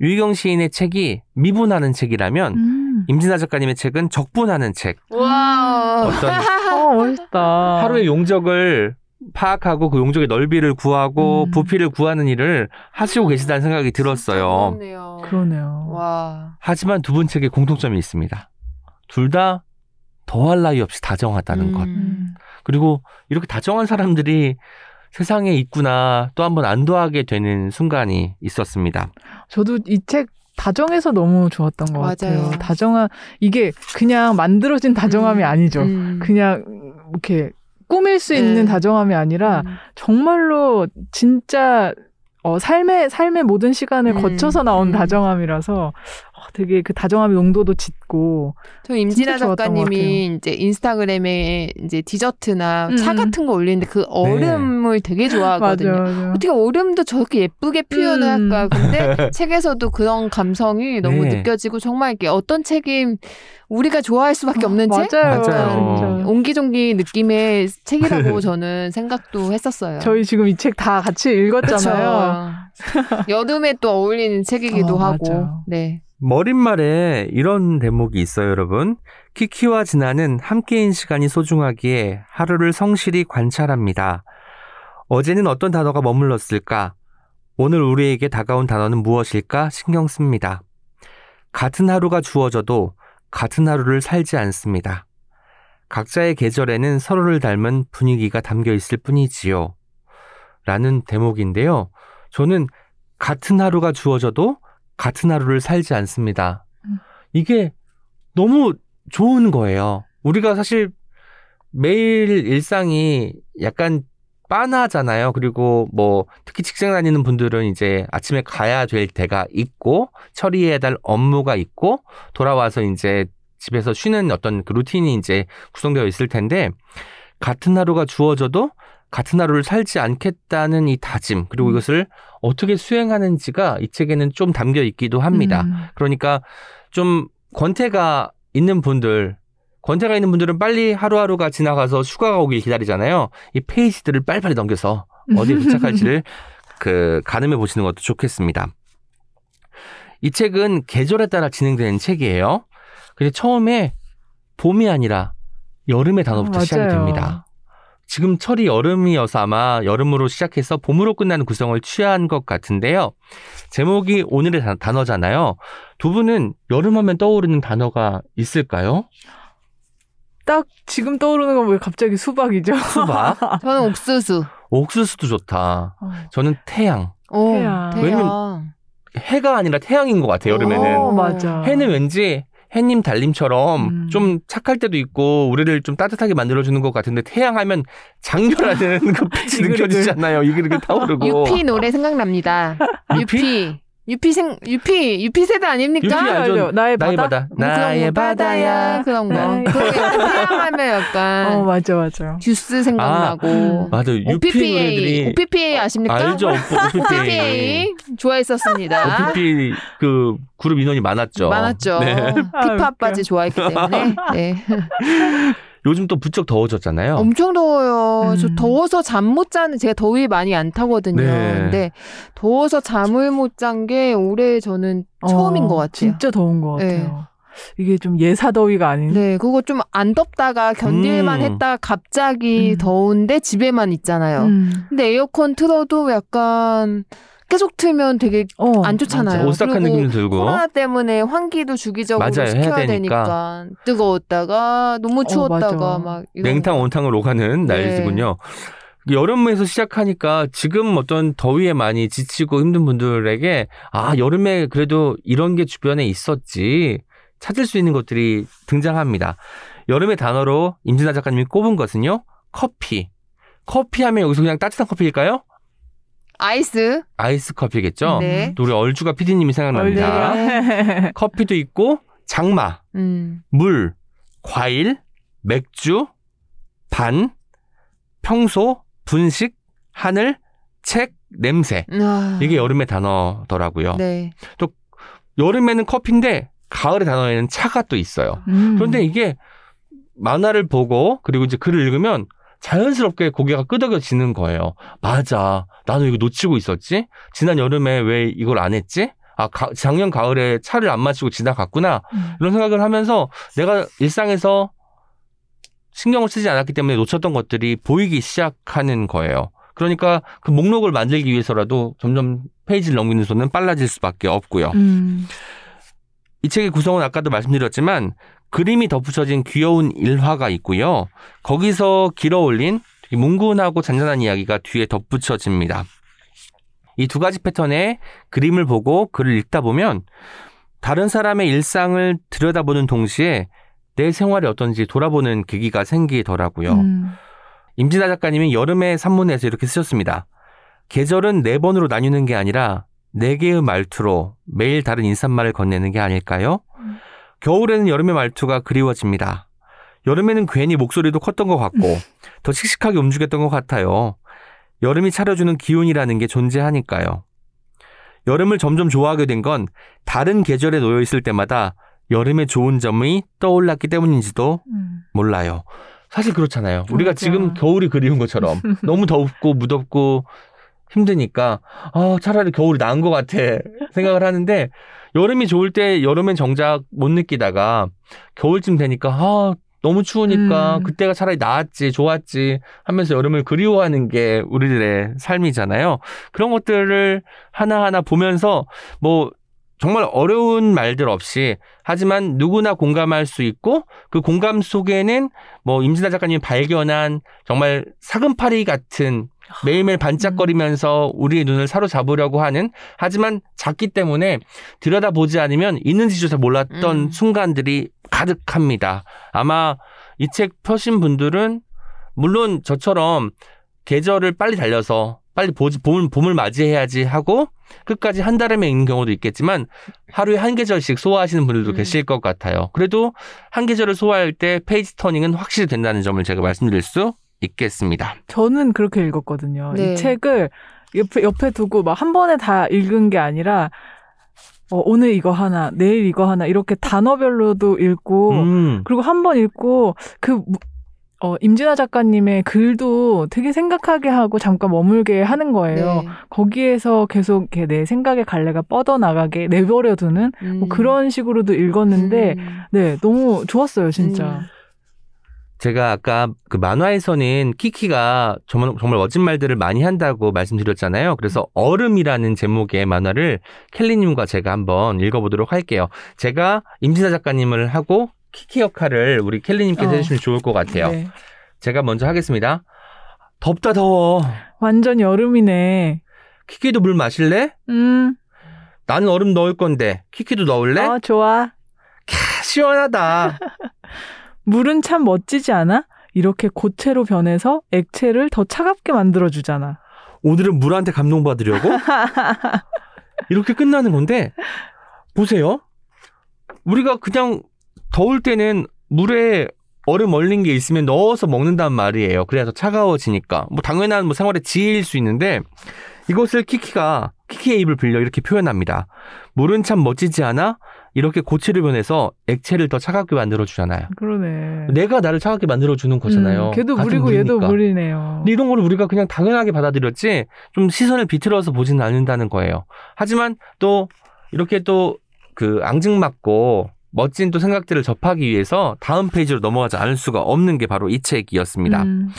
Speaker 2: 유희경 시인의 책이 미분하는 책이라면
Speaker 3: 음.
Speaker 2: 임진아 작가님의 책은 적분하는 책.
Speaker 4: 와.
Speaker 2: 어떤
Speaker 3: 어, 멋있다.
Speaker 2: 하루의 용적을 파악하고 그 용적의 넓이를 구하고
Speaker 3: 음.
Speaker 2: 부피를 구하는 일을 하시고 계시다는 생각이 들었어요.
Speaker 4: 그렇네요.
Speaker 3: 그러네요.
Speaker 4: 와.
Speaker 2: 하지만 두 분 책에 공통점이 있습니다. 둘 다 더할 나위 없이 다정하다는 것.
Speaker 3: 음.
Speaker 2: 그리고 이렇게 다정한 사람들이 세상에 있구나 또 한 번 안도하게 되는 순간이 있었습니다.
Speaker 3: 저도 이책 다정해서 너무 좋았던 것
Speaker 4: 맞아요.
Speaker 3: 같아요. 다정한 이게 그냥 만들어진 다정함이
Speaker 4: 음.
Speaker 3: 아니죠.
Speaker 4: 음.
Speaker 3: 그냥 이렇게 꾸밀 수
Speaker 4: 네.
Speaker 3: 있는 다정함이 아니라
Speaker 4: 음.
Speaker 3: 정말로 진짜 어, 삶의 삶의 모든 시간을
Speaker 4: 음,
Speaker 3: 거쳐서 나온
Speaker 4: 음.
Speaker 3: 다정함이라서 어, 되게 그 다정함의 농도도 짙고
Speaker 4: 저 임진아 작가님이 이제 인스타그램에 이제 디저트나 차
Speaker 3: 음.
Speaker 4: 같은 거 올리는데 그 얼음을 되게 좋아하거든요.
Speaker 3: 맞아, 맞아.
Speaker 4: 어떻게 얼음도 저렇게 예쁘게 표현을
Speaker 3: 음.
Speaker 4: 할까? 근데 책에서도 그런 감성이 너무
Speaker 2: 네.
Speaker 4: 느껴지고 정말 이렇게 어떤 책임 우리가 좋아할 수밖에 없는 책?
Speaker 3: 맞아요.
Speaker 2: 맞아요.
Speaker 4: 옹기종기 느낌의 책이라고 저는 생각도 했었어요.
Speaker 3: 저희 지금 이 책 다 같이 읽었잖아요.
Speaker 4: 여름에 또 어울리는 책이기도
Speaker 3: 어,
Speaker 4: 하고.
Speaker 3: 맞아요.
Speaker 4: 네.
Speaker 2: 머릿말에 이런 대목이 있어요, 여러분. 키키와 진아는 함께인 시간이 소중하기에 하루를 성실히 관찰합니다. 어제는 어떤 단어가 머물렀을까? 오늘 우리에게 다가온 단어는 무엇일까? 신경 씁니다. 같은 하루가 주어져도 같은 하루를 살지 않습니다. 각자의 계절에는 서로를 닮은 분위기가 담겨 있을 뿐이지요. 라는 대목인데요. 저는 같은 하루가 주어져도 같은 하루를 살지 않습니다.
Speaker 3: 음.
Speaker 2: 이게 너무 좋은 거예요. 우리가 사실 매일 일상이 약간 빤하잖아요. 그리고 뭐 특히 직장 다니는 분들은 이제 아침에 가야 될 때가 있고 처리해야 될 업무가 있고 돌아와서 이제 집에서 쉬는 어떤 그 루틴이 이제 구성되어 있을 텐데 같은 하루가 주어져도 같은 하루를 살지 않겠다는 이 다짐 그리고
Speaker 3: 음.
Speaker 2: 이것을 어떻게 수행하는지가 이 책에는 좀 담겨 있기도 합니다.
Speaker 3: 음.
Speaker 2: 그러니까 좀 권태가 있는 분들, 권태가 있는 분들은 빨리 하루하루가 지나가서 휴가가 오길 기다리잖아요. 이 페이지들을 빨리빨리 넘겨서 어디에 도착할지를 그 가늠해 보시는 것도 좋겠습니다. 이 책은 계절에 따라 진행되는 책이에요. 근데 처음에 봄이 아니라 여름의 단어부터
Speaker 3: 아,
Speaker 2: 시작이. 됩니다. 지금 철이 여름이어서 아마 여름으로 시작해서 봄으로 끝나는 구성을 취한 것 같은데요. 제목이 오늘의 단- 단어잖아요. 두 분은 여름하면 떠오르는 단어가 있을까요?
Speaker 3: 딱 지금 떠오르는 건 왜 갑자기 수박이죠?
Speaker 2: 수박,
Speaker 4: 저는 옥수수.
Speaker 2: 옥수수도 좋다.
Speaker 3: 어.
Speaker 2: 저는 태양.
Speaker 4: 오,
Speaker 3: 태양.
Speaker 4: 태양.
Speaker 2: 왜냐면 해가 아니라 태양인 것 같아요, 여름에는.
Speaker 3: 어, 맞아.
Speaker 2: 해는 왠지 해님 달님처럼
Speaker 3: 음.
Speaker 2: 좀 착할 때도 있고 우리를 좀 따뜻하게 만들어주는 것 같은데 태양 하면 장렬하는 그 빛이
Speaker 3: 이글이글.
Speaker 2: 느껴지잖아요. 이글이글 타오르고.
Speaker 4: 유피 노래 생각납니다.
Speaker 2: 유피?
Speaker 4: 유피. 유피 생 유피 유피 세대 아닙니까?
Speaker 2: 유피 알죠?
Speaker 3: 나의
Speaker 2: 나의
Speaker 3: 바다?
Speaker 4: 뭐
Speaker 2: 나의
Speaker 4: 거,
Speaker 2: 바다야.
Speaker 4: 그런 거.
Speaker 3: 나의
Speaker 4: 그런 태양하면 약간
Speaker 3: 어, 맞아, 맞아.
Speaker 4: 듀스 생각나고.
Speaker 2: 맞아. 유피
Speaker 4: OPPA,
Speaker 2: 노래들이
Speaker 4: OPPA 아십니까?
Speaker 2: 알죠. OPPA.
Speaker 4: OPPA 좋아했었습니다.
Speaker 2: OPPA 그 그룹 인원이 많았죠.
Speaker 4: 많았죠.
Speaker 2: 네.
Speaker 3: 아,
Speaker 4: 힙합
Speaker 3: 웃겨.
Speaker 4: 바지 좋아했기 때문에. 네.
Speaker 2: 요즘 또 부쩍 더워졌잖아요.
Speaker 4: 엄청 더워요. 저
Speaker 3: 음.
Speaker 4: 더워서 잠 못 자는 제가 더위 많이 안 타거든요.
Speaker 2: 네.
Speaker 4: 근데 더워서 잠을 못 잔 게 올해 저는 처음인
Speaker 3: 어,
Speaker 4: 것 같아요.
Speaker 3: 진짜 더운 것
Speaker 4: 네.
Speaker 3: 같아요. 이게 좀 예사더위가 아닌.
Speaker 4: 네, 그거 좀 안 덥다가 견딜만
Speaker 2: 음.
Speaker 4: 했다가 갑자기
Speaker 3: 음.
Speaker 4: 더운데 집에만 있잖아요.
Speaker 3: 음.
Speaker 4: 근데 에어컨 틀어도 약간 계속 틀면 되게
Speaker 3: 어,
Speaker 4: 안 좋잖아요.
Speaker 2: 맞아. 오싹한 느낌도 들고.
Speaker 4: 코로나 때문에 환기도 주기적으로
Speaker 2: 맞아요.
Speaker 4: 시켜야
Speaker 2: 되니까.
Speaker 4: 되니까. 뜨거웠다가 너무 추웠다가
Speaker 3: 맞아.
Speaker 4: 막
Speaker 2: 냉탕
Speaker 4: 거.
Speaker 2: 온탕을 오가는
Speaker 4: 네.
Speaker 2: 날이군요. 여름에서 시작하니까 지금 어떤 더위에 많이 지치고 힘든 분들에게 아 여름에 그래도 이런 게 주변에 있었지 찾을 수 있는 것들이 등장합니다. 여름의 단어로 임진아 작가님이 꼽은 것은요 커피. 커피 하면 여기서 그냥 따뜻한 커피일까요?
Speaker 4: 아이스.
Speaker 2: 아이스 커피겠죠.
Speaker 4: 네.
Speaker 2: 또 우리 얼주가 PD님이 생각납니다. 커피도 있고 장마,
Speaker 4: 음.
Speaker 2: 물, 과일, 맥주, 반, 평소, 분식, 하늘, 책, 냄새.
Speaker 4: 아.
Speaker 2: 이게 여름의 단어더라고요.
Speaker 4: 네.
Speaker 2: 여름에는 커피인데 가을의 단어에는 차가 또 있어요.
Speaker 3: 음.
Speaker 2: 그런데 이게 만화를 보고 그리고 이제 글을 읽으면 자연스럽게 고개가 끄덕여지는 거예요. 맞아. 나도 이거 놓치고 있었지? 지난 여름에 왜 이걸 안 했지? 아, 가- 작년 가을에 차를 안 마시고 지나갔구나.
Speaker 3: 음.
Speaker 2: 이런 생각을 하면서 내가 일상에서 신경을 쓰지 않았기 때문에 놓쳤던 것들이 보이기 시작하는 거예요. 그러니까 그 목록을 만들기 위해서라도 점점 페이지를 넘기는 손은 빨라질 수밖에 없고요.
Speaker 3: 음.
Speaker 2: 이 책의 구성은 아까도 말씀드렸지만 그림이 덧붙여진 귀여운 일화가 있고요. 거기서 길어 올린 뭉근하고 잔잔한 이야기가 뒤에 덧붙여집니다. 이 두 가지 패턴의 그림을 보고 글을 읽다 보면 다른 사람의 일상을 들여다보는 동시에 내 생활이 어떤지 돌아보는 계기가 생기더라고요.
Speaker 3: 음.
Speaker 2: 임진아 작가님이 여름의 산문에서 이렇게 쓰셨습니다. 계절은 네 번으로 나뉘는 게 아니라 네 개의 말투로 매일 다른 인사말을 건네는 게 아닐까요?
Speaker 3: 음.
Speaker 2: 겨울에는 여름의 말투가 그리워집니다. 여름에는 괜히 목소리도 컸던 것 같고 더 씩씩하게 움직였던 것 같아요. 여름이 차려주는 기운이라는 게 존재하니까요. 여름을 점점 좋아하게 된 건 다른 계절에 놓여 있을 때마다 여름의 좋은 점이 떠올랐기 때문인지도
Speaker 3: 음.
Speaker 2: 몰라요. 사실 그렇잖아요. 우리가
Speaker 3: 맞아.
Speaker 2: 지금 겨울이 그리운 것처럼 너무 덥고 무덥고 힘드니까 아 차라리 겨울이 나은 것 같아 생각을 하는데 여름이 좋을 때 여름엔 정작 못 느끼다가 겨울쯤 되니까 아 너무 추우니까
Speaker 3: 음.
Speaker 2: 그때가 차라리 나았지 좋았지 하면서 여름을 그리워하는 게 우리들의 삶이잖아요. 그런 것들을 하나하나 보면서 뭐 정말 어려운 말들 없이 하지만 누구나 공감할 수 있고 그 공감 속에는 뭐 임진아 작가님이 발견한 정말 사금파리 같은 매일매일 반짝거리면서 우리의 눈을 사로잡으려고 하는 하지만 작기 때문에 들여다보지 않으면 있는지조차 몰랐던
Speaker 4: 음.
Speaker 2: 순간들이 가득합니다. 아마 이 책 펴신 분들은 물론 저처럼 계절을 빨리 달려서 빨리 보지, 봄을, 봄을 맞이해야지 하고 끝까지 한 달에만 있는 경우도 있겠지만 하루에 한 계절씩 소화하시는 분들도
Speaker 4: 음.
Speaker 2: 계실 것 같아요. 그래도 한 계절을 소화할 때 페이지 터닝은 확실히 된다는 점을 제가 말씀드릴 수 있겠습니다.
Speaker 3: 저는 그렇게 읽었거든요.
Speaker 4: 네.
Speaker 3: 이 책을 옆에, 옆에 두고 막 한 번에 다 읽은 게 아니라 어, 오늘 이거 하나, 내일 이거 하나 이렇게 단어별로도 읽고
Speaker 2: 음,
Speaker 3: 그리고 한 번 읽고 그 무- 어, 임진아 작가님의 글도 되게 생각하게 하고 잠깐 머물게 하는 거예요.
Speaker 4: 네.
Speaker 3: 거기에서 계속 이렇게 내 생각의 갈래가 뻗어나가게 내버려두는 뭐
Speaker 4: 음.
Speaker 3: 그런 식으로도 읽었는데
Speaker 4: 음.
Speaker 3: 네 너무 좋았어요 진짜.
Speaker 4: 음.
Speaker 2: 제가 아까 그 만화에서는 키키가 정말, 정말 멋진 말들을 많이 한다고 말씀드렸잖아요. 그래서 얼음이라는 제목의 만화를 켈리님과 제가 한번 읽어보도록 할게요. 제가 임진아 작가님을 하고 키키 역할을 우리 켈리님께서
Speaker 3: 어.
Speaker 2: 해주시면 좋을 것 같아요.
Speaker 3: 네.
Speaker 2: 제가 먼저 하겠습니다. 덥다 더워.
Speaker 3: 완전 여름이네.
Speaker 2: 키키도 물 마실래?
Speaker 3: 음,
Speaker 2: 나는 얼음 넣을 건데 키키도 넣을래?
Speaker 3: 어 좋아.
Speaker 2: 캬, 시원하다.
Speaker 3: 물은 참 멋지지 않아? 이렇게 고체로 변해서 액체를 더 차갑게 만들어주잖아.
Speaker 2: 오늘은 물한테 감동받으려고? 이렇게 끝나는 건데 보세요. 우리가 그냥 더울 때는 물에 얼음 얼린 게 있으면 넣어서 먹는단 말이에요. 그래야 더 차가워지니까. 뭐 당연한 뭐 생활의 지혜일 수 있는데 이것을 키키가 키키의 입을 빌려 이렇게 표현합니다. 물은 참 멋지지 않아? 이렇게 고체를 변해서 액체를 더 차갑게 만들어 주잖아요.
Speaker 3: 그러네.
Speaker 2: 내가 나를 차갑게 만들어 주는 거잖아요.
Speaker 3: 음, 걔도 물이고 얘도
Speaker 2: 물이니까.
Speaker 3: 물이네요.
Speaker 2: 근데 이런 걸 우리가 그냥 당연하게 받아들였지 좀 시선을 비틀어서 보지는 않는다는 거예요. 하지만 또 이렇게 또 그 앙증맞고 멋진 또 생각들을 접하기 위해서 다음 페이지로 넘어가지 않을 수가 없는 게 바로 이 책이었습니다.
Speaker 3: 음,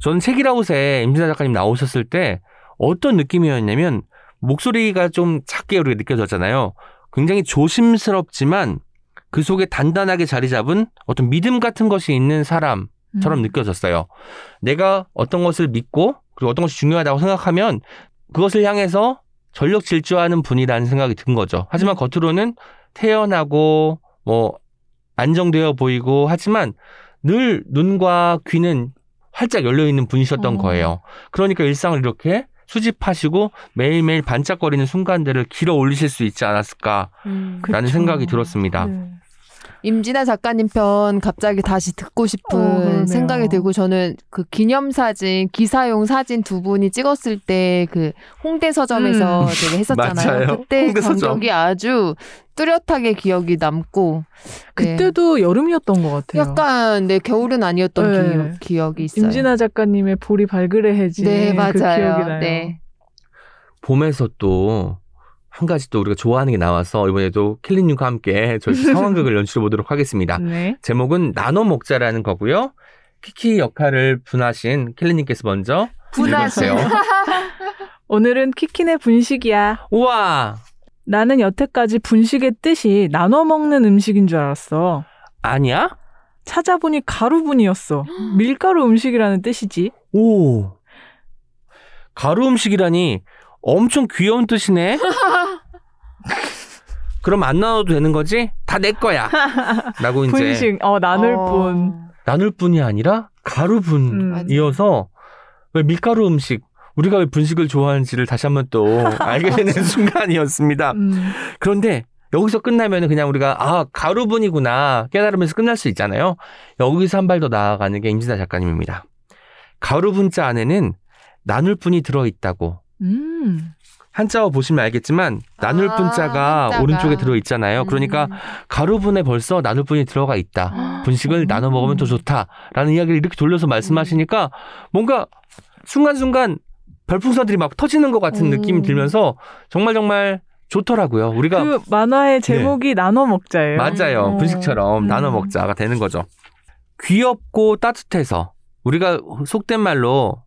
Speaker 2: 저는 책이라웃에 임진아 작가님 나오셨을 때 어떤 느낌이었냐면 목소리가 좀 작게 우리가 느껴졌잖아요. 굉장히 조심스럽지만 그 속에 단단하게 자리 잡은 어떤 믿음 같은 것이 있는 사람 처럼
Speaker 3: 음.
Speaker 2: 느껴졌어요. 내가 어떤 것을 믿고 그리고 어떤 것이 중요하다고 생각하면 그것을 향해서 전력 질주하는 분이라는 생각이 든 거죠. 하지만
Speaker 3: 음.
Speaker 2: 겉으로는 태연하고 뭐 안정되어 보이고 하지만 늘 눈과 귀는 활짝 열려 있는 분이셨던
Speaker 3: 어.
Speaker 2: 거예요. 그러니까 일상을 이렇게 수집하시고 매일매일 반짝거리는 순간들을 길어 올리실 수 있지 않았을까라는
Speaker 4: 음.
Speaker 3: 그쵸.
Speaker 2: 생각이 들었습니다.
Speaker 3: 네.
Speaker 4: 임진아 작가님 편 갑자기 다시 듣고 싶은
Speaker 3: 어.
Speaker 4: 생각이 들고 저는 그 기념사진 기사용 사진 두 분이 찍었을 때 그 홍대 서점에서
Speaker 3: 음.
Speaker 4: 되게 했었잖아요.
Speaker 2: 맞아요.
Speaker 4: 그때
Speaker 2: 홍대 서점.
Speaker 4: 감격이 아주 뚜렷하게 기억이 남고 네.
Speaker 3: 그때도 여름이었던 것 같아요.
Speaker 4: 약간 네 겨울은 아니었던
Speaker 3: 네.
Speaker 4: 기억, 기억 이 있어요.
Speaker 3: 임진아 작가님의 볼이 발그레해진
Speaker 4: 네 맞아요.
Speaker 3: 그 기억이 나요.
Speaker 4: 네.
Speaker 2: 봄에서 또 한 가지 또 우리가 좋아하는 게 나와서 이번에도 킬리님과 함께 저희 상황극을 연출해 보도록 하겠습니다.
Speaker 3: 네.
Speaker 2: 제목은 나눠 먹자라는 거고요. 키키 역할을 분하신 킬리님께서 먼저
Speaker 4: 분하신.
Speaker 2: 읽어주세요.
Speaker 3: 오늘은 키킨의 분식이야.
Speaker 2: 우와
Speaker 3: 나는 여태까지 분식의 뜻이 나눠 먹는 음식인 줄 알았어.
Speaker 2: 아니야?
Speaker 3: 찾아보니 가루분이었어. 밀가루 음식이라는 뜻이지.
Speaker 2: 오 가루 음식이라니 엄청 귀여운 뜻이네. 그럼 안 나눠도 되는 거지? 다 내 거야. 라고 이제
Speaker 3: 분식, 어, 나눌
Speaker 4: 어.
Speaker 3: 뿐.
Speaker 2: 나눌 뿐이 아니라 가루 분이어서
Speaker 3: 음.
Speaker 2: 왜 밀가루 음식 우리가 왜 분식을 좋아하는지를 다시 한번 또 알게 되는 순간이었습니다.
Speaker 3: 음.
Speaker 2: 그런데 여기서 끝나면 그냥 우리가 아 가루분이구나 깨달으면서 끝날 수 있잖아요. 여기서 한 발 더 나아가는 게 임진아 작가님입니다. 가루분자 안에는 나눌 분이 들어있다고
Speaker 3: 음.
Speaker 2: 한자어 보시면 알겠지만 나눌
Speaker 4: 아,
Speaker 2: 분자가
Speaker 4: 한자가.
Speaker 2: 오른쪽에 들어 있잖아요. 그러니까
Speaker 4: 음.
Speaker 2: 가루분에 벌써 나눌 분이 들어가 있다. 분식을
Speaker 3: 음.
Speaker 2: 나눠 먹으면 더 좋다라는 이야기를 이렇게 돌려서 말씀하시니까 뭔가 순간순간 별풍선들이 막 터지는 것 같은
Speaker 4: 음.
Speaker 2: 느낌이 들면서 정말 정말 좋더라고요. 우리가
Speaker 3: 그 만화의 제목이 나눠 먹자예요.
Speaker 2: 맞아요.
Speaker 3: 어.
Speaker 2: 분식처럼
Speaker 3: 음.
Speaker 2: 나눠 먹자가 되는 거죠. 귀엽고 따뜻해서 우리가 속된 말로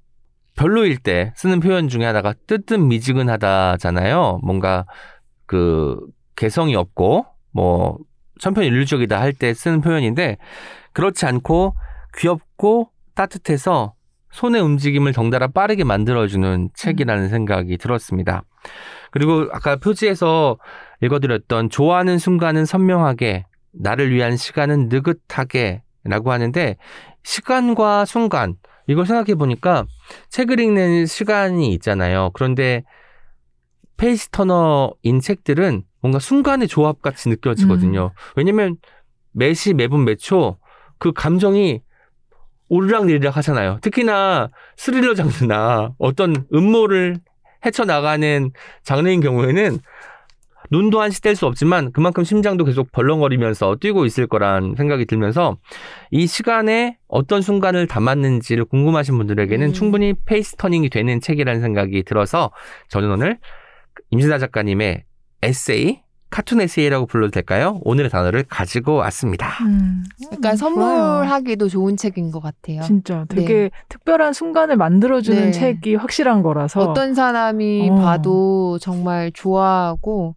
Speaker 2: 별로일 때 쓰는 표현 중에 하나가 뜨뜻미지근하다잖아요. 뭔가 그 개성이 없고 뭐 천편일률적이다 할 때 쓰는 표현인데 그렇지 않고 귀엽고 따뜻해서 손의 움직임을 덩달아 빠르게 만들어주는 책이라는 생각이 들었습니다. 그리고 아까 표지에서 읽어드렸던 좋아하는 순간은 선명하게 나를 위한 시간은 느긋하게 라고 하는데 시간과 순간 이걸 생각해 보니까 책을 읽는 시간이 있잖아요. 그런데 페이스 터너인 책들은 뭔가 순간의 조합 같이 느껴지거든요. 왜냐면 매시 매분 매초 그 감정이 오르락 내리락 하잖아요. 특히나 스릴러 장르나 어떤 음모를 헤쳐나가는 장르인 경우에는 눈도 한시 뗄 수 없지만 그만큼 심장도 계속 벌렁거리면서 뛰고 있을 거란 생각이 들면서 이 시간에 어떤 순간을 담았는지를 궁금하신 분들에게는
Speaker 4: 음.
Speaker 2: 충분히 page turning이 되는 책이라는 생각이 들어서 저는 오늘 임진아 작가님의 에세이 카툰 에세이라고 불러도 될까요? 오늘의 단어를 가지고 왔습니다.
Speaker 3: 음.
Speaker 4: 그러니까
Speaker 3: 음.
Speaker 4: 선물하기도 좋은 책인 것 같아요.
Speaker 3: 진짜 되게 특별한 순간을 만들어주는
Speaker 4: 네.
Speaker 3: 책이 확실한 거라서
Speaker 4: 어떤 사람이
Speaker 3: 어.
Speaker 4: 봐도 정말 좋아하고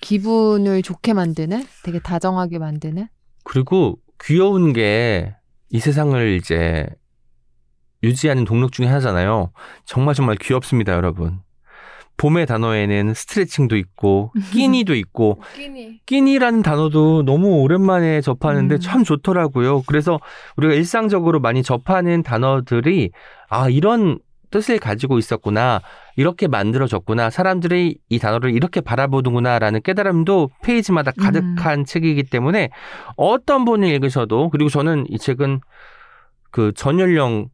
Speaker 4: 기분을 좋게 만드는 되게 다정하게 만드는
Speaker 2: 그리고 귀여운 게 이 세상을 이제 유지하는 동력 중에 하나잖아요. 정말 정말 귀엽습니다, 여러분. 봄의 단어에는 스트레칭도 있고 끼니도 있고
Speaker 4: 끼니
Speaker 2: 끼니라는 단어도 너무 오랜만에 접하는데
Speaker 3: 음.
Speaker 2: 참 좋더라고요. 그래서 우리가 일상적으로 많이 접하는 단어들이 아 이런 뜻을 가지고 있었구나. 이렇게 만들어졌구나. 사람들이 이 단어를 이렇게 바라보는구나라는 깨달음도 페이지마다 가득한 책이기 때문에 어떤 분이 읽으셔도 그리고 저는 이 책은 그 전연령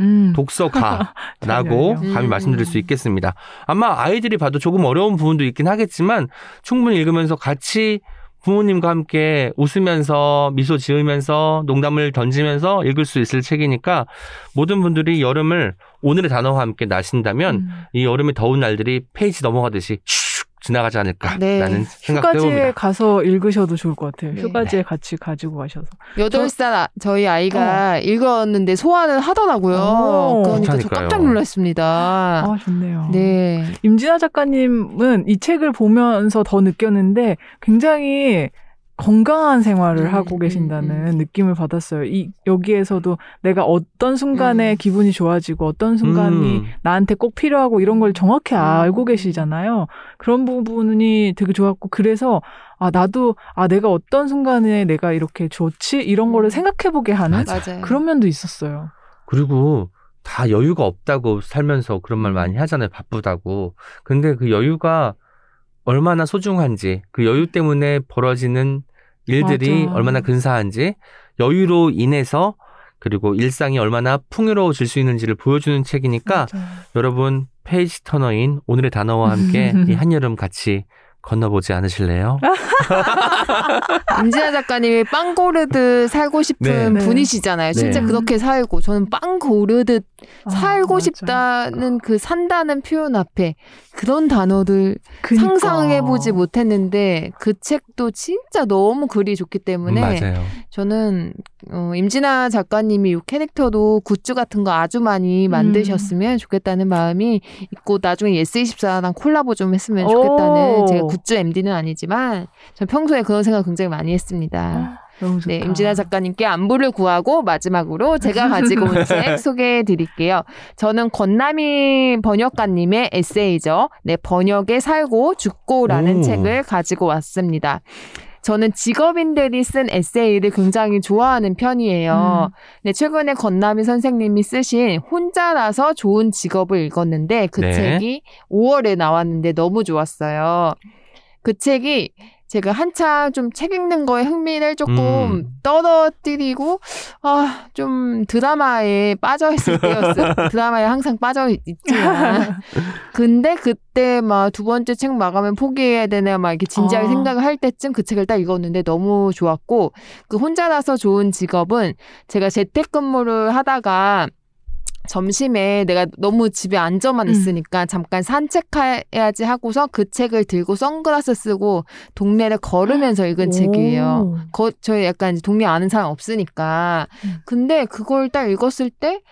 Speaker 3: 음.
Speaker 2: 독서가라고. 감히
Speaker 4: 음.
Speaker 2: 말씀드릴 수 있겠습니다. 아마 아이들이 봐도 조금 어려운 부분도 있긴 하겠지만 충분히 읽으면서 같이 부모님과 함께 웃으면서 미소 지으면서 농담을 던지면서 읽을 수 있을 책이니까 모든 분들이 여름을 오늘의 단어와 함께 나신다면
Speaker 3: 음.
Speaker 2: 이 여름의 더운 날들이 페이지 넘어가듯이 슉 지나가지 않을까라는
Speaker 4: 네.
Speaker 2: 생각도
Speaker 3: 휴가지에
Speaker 2: 해봅니다.
Speaker 3: 가서 읽으셔도 좋을 것 같아요.
Speaker 4: 네.
Speaker 3: 휴가지에 같이 가지고 가셔서.
Speaker 4: 여덟 살 아- 저희 아이가 읽었는데 소화를 하더라고요.
Speaker 3: 어.
Speaker 4: 그러니까 저. 깜짝 놀랐습니다.
Speaker 3: 아, 좋네요.
Speaker 4: 네.
Speaker 3: 임진아 작가님은 이 책을 보면서 더 느꼈는데 굉장히 건강한 생활을
Speaker 4: 음,
Speaker 3: 하고
Speaker 4: 음,
Speaker 3: 계신다는
Speaker 4: 음.
Speaker 3: 느낌을 받았어요. 이 여기에서도 내가 어떤 순간에
Speaker 4: 음.
Speaker 3: 기분이 좋아지고 어떤 순간이
Speaker 2: 음.
Speaker 3: 나한테 꼭 필요하고 이런 걸 정확히
Speaker 4: 음.
Speaker 3: 알고 계시잖아요. 그런 부분이 되게 좋았고 그래서 아 나도 아 내가 어떤 순간에 내가 이렇게 좋지 이런 거를
Speaker 4: 음.
Speaker 3: 생각해 보게 하는
Speaker 4: 맞아요.
Speaker 3: 그런 면도 있었어요.
Speaker 2: 그리고 다 여유가 없다고 살면서 그런 말 많이 하잖아요. 바쁘다고. 근데 그 여유가 얼마나 소중한지, 그 여유 때문에 벌어지는 일들이
Speaker 3: 맞아.
Speaker 2: 얼마나 근사한지, 여유로 인해서 그리고 일상이 얼마나 풍요로워질 수 있는지를 보여주는 책이니까
Speaker 3: 맞아요.
Speaker 2: 여러분 페이지 터너인 오늘의 단어와 함께 이 한여름 같이 건너보지 않으실래요?
Speaker 4: 임진아 작가님이 빵 고르듯 살고 싶은
Speaker 3: 네.
Speaker 4: 분이시잖아요. 진짜
Speaker 2: 네.
Speaker 4: 그렇게 살고 저는 빵 고르듯
Speaker 3: 아,
Speaker 4: 살고
Speaker 3: 맞아.
Speaker 4: 싶다는 그 산다는 표현 앞에 그런 단어들
Speaker 3: 그니까.
Speaker 4: 상상해보지 못했는데 그 책도 진짜 너무 글이 좋기 때문에
Speaker 2: 맞아요.
Speaker 4: 저는 어, 임진아 작가님이 이 캐릭터도 굿즈 같은 거 아주 많이 만드셨으면 좋겠다는 마음이 있고 나중에 예스24랑 콜라보 좀 했으면 좋겠다는
Speaker 3: 오.
Speaker 4: 제가 굿즈 MD는 아니지만 전 평소에 그런 생각 굉장히 많이 했습니다.
Speaker 3: 아, 너무 좋다.
Speaker 4: 네, 임진아 작가님께 안부를 구하고 마지막으로 제가 가지고 온 책 소개해 드릴게요. 저는 권남희 번역가님의 에세이죠. 네, 번역에 살고 죽고라는
Speaker 2: 오.
Speaker 4: 책을 가지고 왔습니다. 저는 직업인들이 쓴 에세이를 굉장히 좋아하는 편이에요.
Speaker 3: 음.
Speaker 4: 네, 최근에 건남희 선생님이 쓰신 혼자라서 좋은 직업을 읽었는데 그
Speaker 2: 네.
Speaker 4: 책이 5월에 나왔는데 너무 좋았어요. 그 책이 제가 한참 좀 책 읽는 거에 흥미를 조금
Speaker 2: 음.
Speaker 4: 떨어뜨리고 아 좀 드라마에 빠져 있을 때였어요. 드라마에 항상 빠져 있- 있지만 근데 그때 막 두 번째 책 마감을 포기해야 되나 막 이렇게 진지하게
Speaker 3: 아.
Speaker 4: 생각을 할 때쯤 그 책을 딱 읽었는데 너무 좋았고 그 혼자라서 좋은 직업은 제가 재택근무를 하다가 점심에 내가 너무 집에 앉아만
Speaker 3: 음.
Speaker 4: 있으니까 잠깐 산책해야지 하고서 그 책을 들고 선글라스 쓰고 동네를 걸으면서 읽은 책이에요.
Speaker 3: 오.
Speaker 4: 거, 저희 약간 이제 동네 아는 사람 없으니까.
Speaker 3: 음.
Speaker 4: 근데 그걸 딱 읽었을 때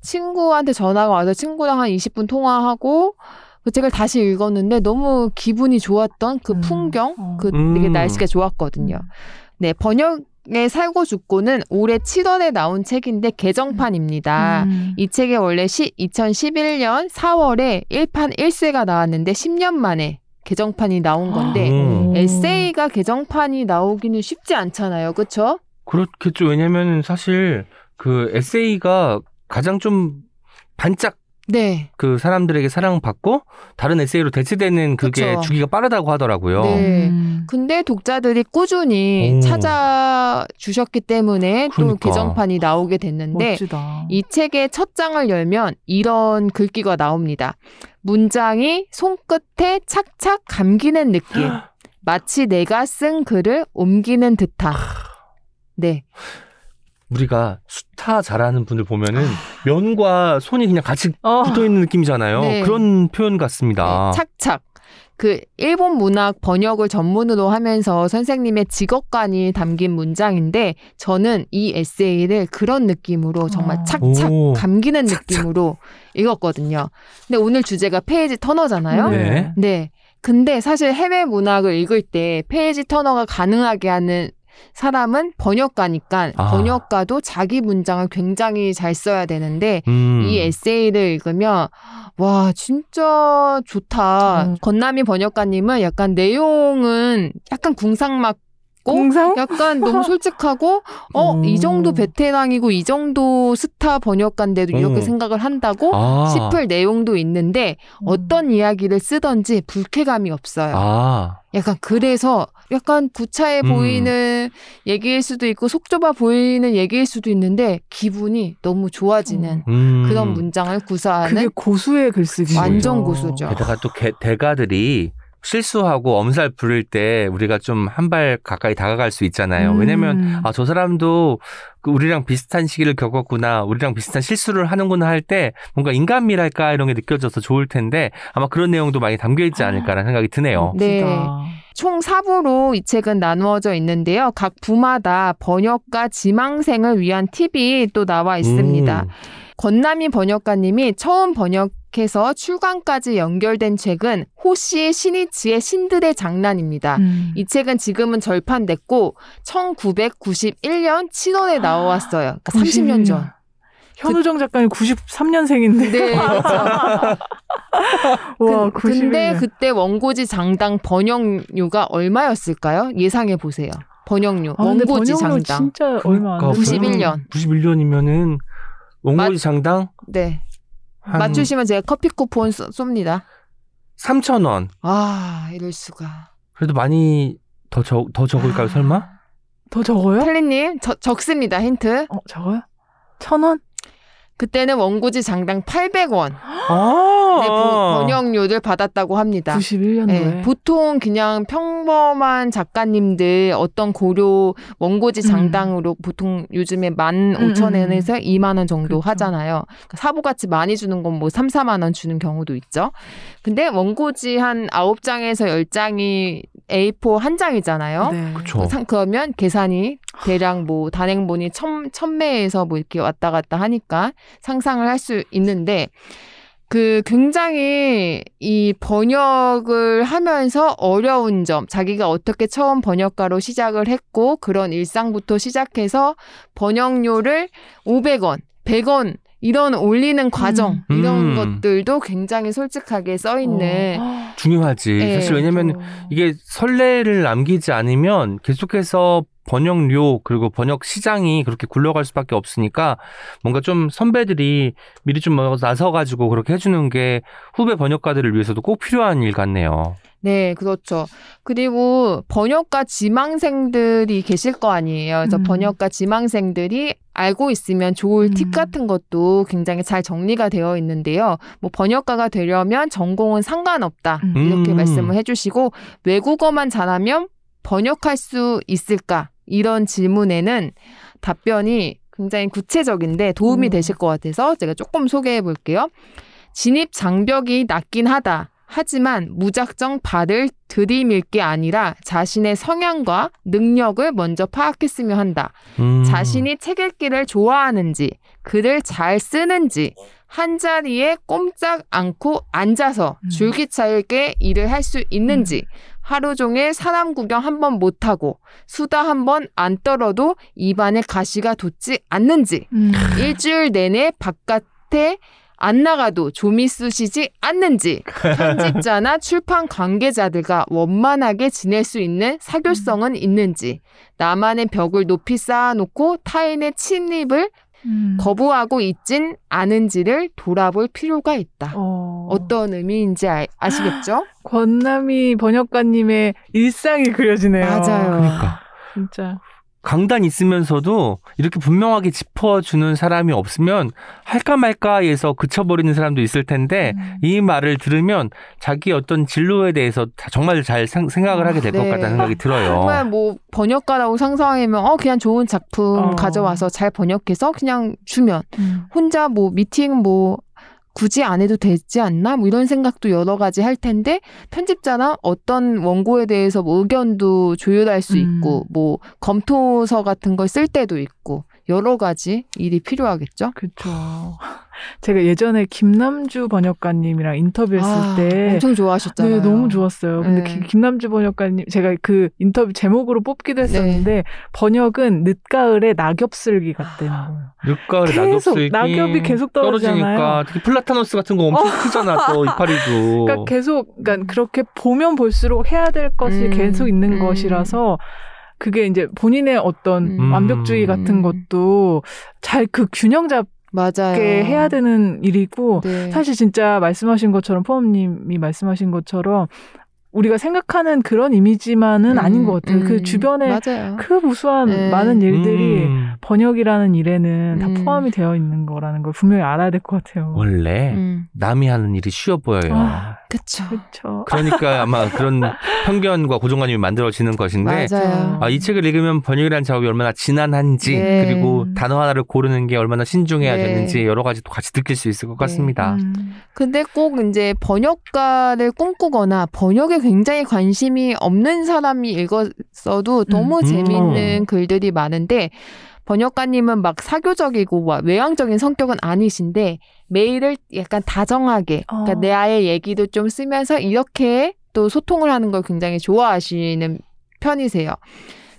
Speaker 4: 친구한테 전화가 와서 친구랑 한 20분 통화하고 그 책을 다시 읽었는데 너무 기분이 좋았던 그
Speaker 3: 음.
Speaker 4: 풍경,
Speaker 3: 어.
Speaker 4: 그 되게
Speaker 2: 음.
Speaker 4: 날씨가 좋았거든요. 네, 번역 의 살고 죽고는 올해 7월에 나온 책인데 개정판입니다.
Speaker 3: 음.
Speaker 4: 이 책이 원래 시, 2011년 4월에 1판 1쇄가 나왔는데 10년 만에 개정판이 나온 건데
Speaker 2: 음.
Speaker 3: 오.
Speaker 4: 에세이가 개정판이 나오기는 쉽지 않잖아요. 그렇죠?
Speaker 2: 그렇겠죠. 왜냐면 사실 그 에세이가 가장 좀 반짝
Speaker 4: 네.
Speaker 2: 그 사람들에게 사랑받고 다른 에세이로 대체되는 그게
Speaker 4: 그쵸.
Speaker 2: 주기가 빠르다고 하더라고요.
Speaker 4: 네.
Speaker 3: 음.
Speaker 4: 근데 독자들이 꾸준히
Speaker 2: 오.
Speaker 4: 찾아주셨기 때문에 또
Speaker 2: 그러니까.
Speaker 4: 개정판이 나오게 됐는데
Speaker 3: 멋지다.
Speaker 4: 이 책의 첫 장을 열면 이런 글귀가 나옵니다. 문장이 손끝에 착착 감기는 느낌. 마치 내가 쓴 글을 옮기는 듯한. 네.
Speaker 2: 우리가 수타 잘하는 분들 보면은 면과 손이 그냥 같이
Speaker 3: 어.
Speaker 2: 붙어 있는 느낌이잖아요.
Speaker 4: 네.
Speaker 2: 그런 표현 같습니다.
Speaker 4: 네, 착착. 그 일본 문학 번역을 전문으로 하면서 선생님의 직업관이 담긴 문장인데 저는 이 에세이를 그런 느낌으로 정말
Speaker 3: 어.
Speaker 4: 착착
Speaker 2: 오.
Speaker 4: 감기는. 느낌으로 읽었거든요. 근데 오늘 주제가 page turner잖아요.
Speaker 2: 네.
Speaker 4: 네. 근데 사실 해외 문학을 읽을 때 페이지 터너가 가능하게 하는 사람은 번역가니까
Speaker 2: 아.
Speaker 4: 번역가도 자기 문장을 굉장히 잘 써야 되는데
Speaker 2: 음.
Speaker 4: 이 에세이를 읽으면 와 진짜 좋다.
Speaker 3: 음.
Speaker 4: 건남이 번역가님은 약간 내용은 약간 궁상맞 고
Speaker 3: 공상?
Speaker 4: 약간 너무 솔직하고 어
Speaker 3: 오.
Speaker 4: 이 정도 베테랑이고 이 정도 스타 번역가인데도 이렇게
Speaker 2: 오.
Speaker 4: 생각을 한다고
Speaker 2: 아.
Speaker 4: 싶을 내용도 있는데 어떤 이야기를 쓰던지 불쾌감이 없어요.
Speaker 2: 아.
Speaker 4: 약간 그래서 약간 구차해
Speaker 2: 음.
Speaker 4: 보이는 얘기일 수도 있고 속 좁아 보이는 얘기일 수도 있는데 기분이 너무 좋아지는
Speaker 2: 음.
Speaker 4: 그런 문장을 구사하는
Speaker 3: 그게 고수의 글쓰기.
Speaker 4: 완전 고수죠.
Speaker 2: 게다가 또 개- 대가들이 실수하고 엄살 부릴 때 우리가 좀 한 발 가까이 다가갈 수 있잖아요.
Speaker 3: 음.
Speaker 2: 왜냐면 아 저 사람도 그 우리랑 비슷한 시기를 겪었구나, 우리랑 비슷한 실수를 하는구나 할 때 뭔가 인간미랄까 이런 게 느껴져서 좋을 텐데 아마 그런 내용도 많이 담겨 있지 않을까라는 생각이 드네요.
Speaker 4: 네.
Speaker 3: 멋지다.
Speaker 4: 총 4부로 이 책은 나누어져 있는데요. 각 부마다 번역가 지망생을 위한 팁이 또 나와 있습니다.
Speaker 2: 음.
Speaker 4: 권남희 번역가님이 처음 번역 해서 출간까지 연결된 책은 호시의 신이치의 신들의 장난입니다.
Speaker 3: 음.
Speaker 4: 이 책은 지금은 절판됐고 1991년 7월에 나왔어요. 그러니까 30년 전.
Speaker 3: 현우정 작가님 93년생인데.
Speaker 4: 네, 그렇죠.
Speaker 3: 와,
Speaker 4: 그, 근데
Speaker 3: 91년.
Speaker 4: 그때 원고지 장당 번역료가 얼마였을까요? 예상해 보세요. 번역료,
Speaker 3: 아,
Speaker 4: 원고지
Speaker 3: 번역료
Speaker 4: 장당.
Speaker 3: 진짜 얼마 안
Speaker 2: 그러니까
Speaker 3: 됐어요.
Speaker 4: 91년.
Speaker 2: 91년이면은 원고지
Speaker 4: 맞-
Speaker 2: 장당
Speaker 4: 네.
Speaker 2: 한
Speaker 4: 맞추시면 제가 커피 쿠폰 쏘- 쏩니다.
Speaker 2: 3천 원.
Speaker 4: 아, 이럴 수가.
Speaker 2: 그래도 많이 더 적, 더 적을까요,
Speaker 4: 아.
Speaker 2: 설마?
Speaker 3: 더 적어요?
Speaker 4: 텔리님, 저- 적습니다. 힌트.
Speaker 3: 어, 적어요? 천 원?
Speaker 4: 그때는 원고지 장당 800원.
Speaker 2: 아.
Speaker 4: 네, 보- 번역료를 받았다고 합니다.
Speaker 3: 91년도에.
Speaker 4: 네, 보통 그냥 평범한 작가님들 어떤 고료 원고지
Speaker 3: 음.
Speaker 4: 장당으로 보통 요즘에 15,000원에서 2만 원 정도
Speaker 3: 그렇죠.
Speaker 4: 하잖아요. 그러니까 사보같이 많이 주는 건 뭐 3, 4만 원 주는 경우도 있죠. 근데 원고지 한 9장에서 10장이 A4 한 장이잖아요.
Speaker 3: 네.
Speaker 4: 상- 그러면 계산이 대략 뭐 단행본이 천, 천매에서 뭐 이렇게 왔다 갔다 하니까 상상을 할 수 있는데 그 굉장히 이 번역을 하면서 어려운 점, 자기가 어떻게 처음 번역가로 시작을 했고 그런 일상부터 시작해서 번역료를 500원, 100원 이런 올리는 과정
Speaker 2: 음.
Speaker 4: 이런
Speaker 2: 음.
Speaker 4: 것들도 굉장히 솔직하게 써 있는
Speaker 3: 어.
Speaker 2: 중요하지.
Speaker 4: 네,
Speaker 2: 사실 왜냐면
Speaker 4: 좀-
Speaker 2: 이게 선례를 남기지 않으면 계속해서 번역료 그리고 번역 시장이 그렇게 굴러갈 수밖에 없으니까 뭔가 좀 선배들이 미리 좀 나서 가지고 그렇게 해주는 게 후배 번역가들을 위해서도 꼭 필요한 일 같네요.
Speaker 4: 네, 그렇죠. 그리고 번역가 지망생들이 계실 거 아니에요. 그래서
Speaker 3: 음.
Speaker 4: 번역가 지망생들이 알고 있으면 좋을 팁
Speaker 3: 음.
Speaker 4: 같은 것도 굉장히 잘 정리가 되어 있는데요. 뭐 번역가가 되려면 전공은 상관없다.
Speaker 3: 음.
Speaker 4: 이렇게
Speaker 2: 음.
Speaker 4: 말씀을 해주시고 외국어만 잘하면 번역할 수 있을까? 이런 질문에는 답변이 굉장히 구체적인데 도움이
Speaker 3: 음.
Speaker 4: 되실 것 같아서 제가 조금 소개해 볼게요. 진입 장벽이 낮긴 하다. 하지만 무작정 발을 들이밀 게 아니라 자신의 성향과 능력을 먼저 파악했으면 한다.
Speaker 2: 음.
Speaker 4: 자신이 책 읽기를 좋아하는지, 글을 잘 쓰는지, 한 자리에 꼼짝 않고 앉아서
Speaker 3: 음.
Speaker 4: 줄기차게 일을 할 수 있는지, 하루 종일 사람 구경 한 번 못하고, 수다 한 번 안 떨어도 입안에 가시가 돋지 않는지,
Speaker 3: 음.
Speaker 4: 일주일 내내 바깥에 안 나가도 좀이 쑤시지 않는지 편집자나 출판 관계자들과 원만하게 지낼 수 있는 사교성은 있는지 나만의 벽을 높이 쌓아놓고 타인의 침입을
Speaker 3: 음.
Speaker 4: 거부하고 있진 않은지를 돌아볼 필요가 있다.
Speaker 3: 어.
Speaker 4: 어떤 의미인지 아, 아시겠죠?
Speaker 3: 권남이 번역가님의 일상이 그려지네요.
Speaker 4: 맞아요.
Speaker 2: 그러니까
Speaker 3: 진짜.
Speaker 2: 강단 있으면서도 이렇게 분명하게 짚어주는 사람이 없으면 할까 말까에서 그쳐버리는 사람도 있을 텐데
Speaker 3: 음.
Speaker 2: 이 말을 들으면 자기 어떤 진로에 대해서 다- 정말 잘 생- 생각을 하게 될것
Speaker 4: 네.
Speaker 2: 같다는 생각이 들어요.
Speaker 4: 정말 뭐 번역가라고 상상하면 어 그냥 좋은 작품
Speaker 3: 어.
Speaker 4: 가져와서 잘 번역해서 그냥 주면
Speaker 3: 음.
Speaker 4: 혼자 뭐 미팅 뭐 굳이 안 해도 되지 않나? 뭐 이런 생각도 여러 가지 할 텐데 편집자나 어떤 원고에 대해서 뭐 의견도 조율할 수
Speaker 3: 음.
Speaker 4: 있고 뭐 검토서 같은 걸 쓸 때도 있고 여러 가지 일이 필요하겠죠.
Speaker 3: 그렇죠. 제가 예전에 김남주 번역가님이랑 인터뷰했을
Speaker 4: 아,
Speaker 3: 때
Speaker 4: 엄청 좋아하셨잖아요.
Speaker 3: 네, 너무 좋았어요. 근데
Speaker 4: 네.
Speaker 3: 기- 김남주 번역가님, 제가 그 인터뷰 제목으로 뽑기도 했었는데,
Speaker 4: 네.
Speaker 3: 번역은 늦가을에 낙엽 쓸기 같다는 거예요.
Speaker 2: 늦가을에 낙엽
Speaker 3: 계속,
Speaker 2: 쓸기
Speaker 3: 낙엽이 계속 떨어지잖아요.
Speaker 2: 떨어지니까 특히 플라타너스 같은 거 엄청 크잖아 또 이파리도.
Speaker 3: 그러니까 계속, 그러니까 그렇게 보면 볼수록 해야 될 것이
Speaker 4: 음,
Speaker 3: 계속 있는
Speaker 4: 음.
Speaker 3: 것이라서, 그게 이제 본인의 어떤
Speaker 4: 음.
Speaker 3: 완벽주의 같은
Speaker 4: 음.
Speaker 3: 것도 잘 그 균형 잡게
Speaker 4: 맞아요.
Speaker 3: 해야 되는 일이고,
Speaker 4: 네.
Speaker 3: 사실 진짜 말씀하신 것처럼 포엄님이 말씀하신 것처럼 우리가 생각하는 그런 이미지만은
Speaker 4: 음,
Speaker 3: 아닌 것 같아요.
Speaker 4: 음,
Speaker 3: 그 주변에
Speaker 4: 맞아요.
Speaker 3: 그 무수한
Speaker 4: 네.
Speaker 3: 많은 일들이
Speaker 2: 음,
Speaker 3: 번역이라는 일에는 다
Speaker 4: 음.
Speaker 3: 포함이 되어 있는 거라는 걸 분명히 알아야 될 것 같아요.
Speaker 2: 원래
Speaker 4: 음.
Speaker 2: 남이 하는 일이 쉬워 보여요.
Speaker 3: 아,
Speaker 4: 그쵸.
Speaker 3: 그렇죠.
Speaker 2: 그러니까 아마 그런 편견과 고정관념이 만들어지는 것인데
Speaker 4: 맞아요.
Speaker 2: 아, 이 책을 읽으면 번역이라는 작업이 얼마나 지난한지
Speaker 4: 네.
Speaker 2: 그리고 단어 하나를 고르는 게 얼마나 신중해야
Speaker 4: 네.
Speaker 2: 되는지 여러 가지 또 같이 느낄 수 있을 것 같습니다.
Speaker 3: 음.
Speaker 4: 근데 꼭 이제 번역가를 꿈꾸거나 번역에 굉장히 관심이 없는 사람이 읽었어도 너무
Speaker 2: 음.
Speaker 4: 재미있는 글들이 많은데 번역가님은 막 사교적이고 막 외향적인 성격은 아니신데 메일을 약간 다정하게 그러니까
Speaker 3: 어.
Speaker 4: 내 아의 얘기도 좀 쓰면서 이렇게 또 소통을 하는 걸 굉장히 좋아하시는 편이세요.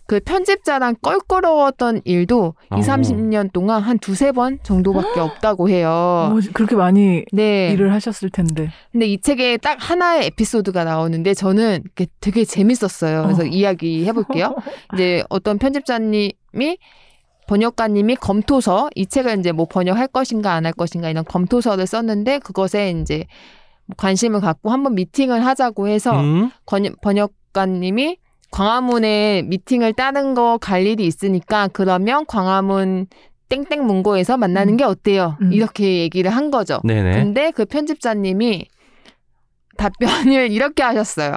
Speaker 4: 그 편집자랑 껄끄러웠던 일도
Speaker 2: 어.
Speaker 4: 2, 30년 동안 한 두세 번 정도밖에 없다고 해요.
Speaker 3: 어, 그렇게 많이
Speaker 4: 네.
Speaker 3: 일을 하셨을 텐데.
Speaker 4: 근데 이 책에 딱 하나의 에피소드가 나오는데 저는 되게 재밌었어요. 그래서
Speaker 3: 어.
Speaker 4: 이야기 해볼게요. 이제 어떤 편집자님이 번역가님이 검토서 이 책을 이제 뭐 번역할 것인가 안 할 것인가 이런 검토서를 썼는데 그것에 이제 뭐 관심을 갖고 한번 미팅을 하자고 해서
Speaker 2: 음?
Speaker 4: 권- 번역가님이 광화문에 미팅을 따는 거 갈 일이 있으니까 그러면 광화문 땡땡 문고에서 만나는
Speaker 3: 음.
Speaker 4: 게 어때요?
Speaker 3: 음.
Speaker 4: 이렇게 얘기를 한 거죠.
Speaker 2: 네네.
Speaker 4: 근데 그 편집자님이 답변을 이렇게 하셨어요.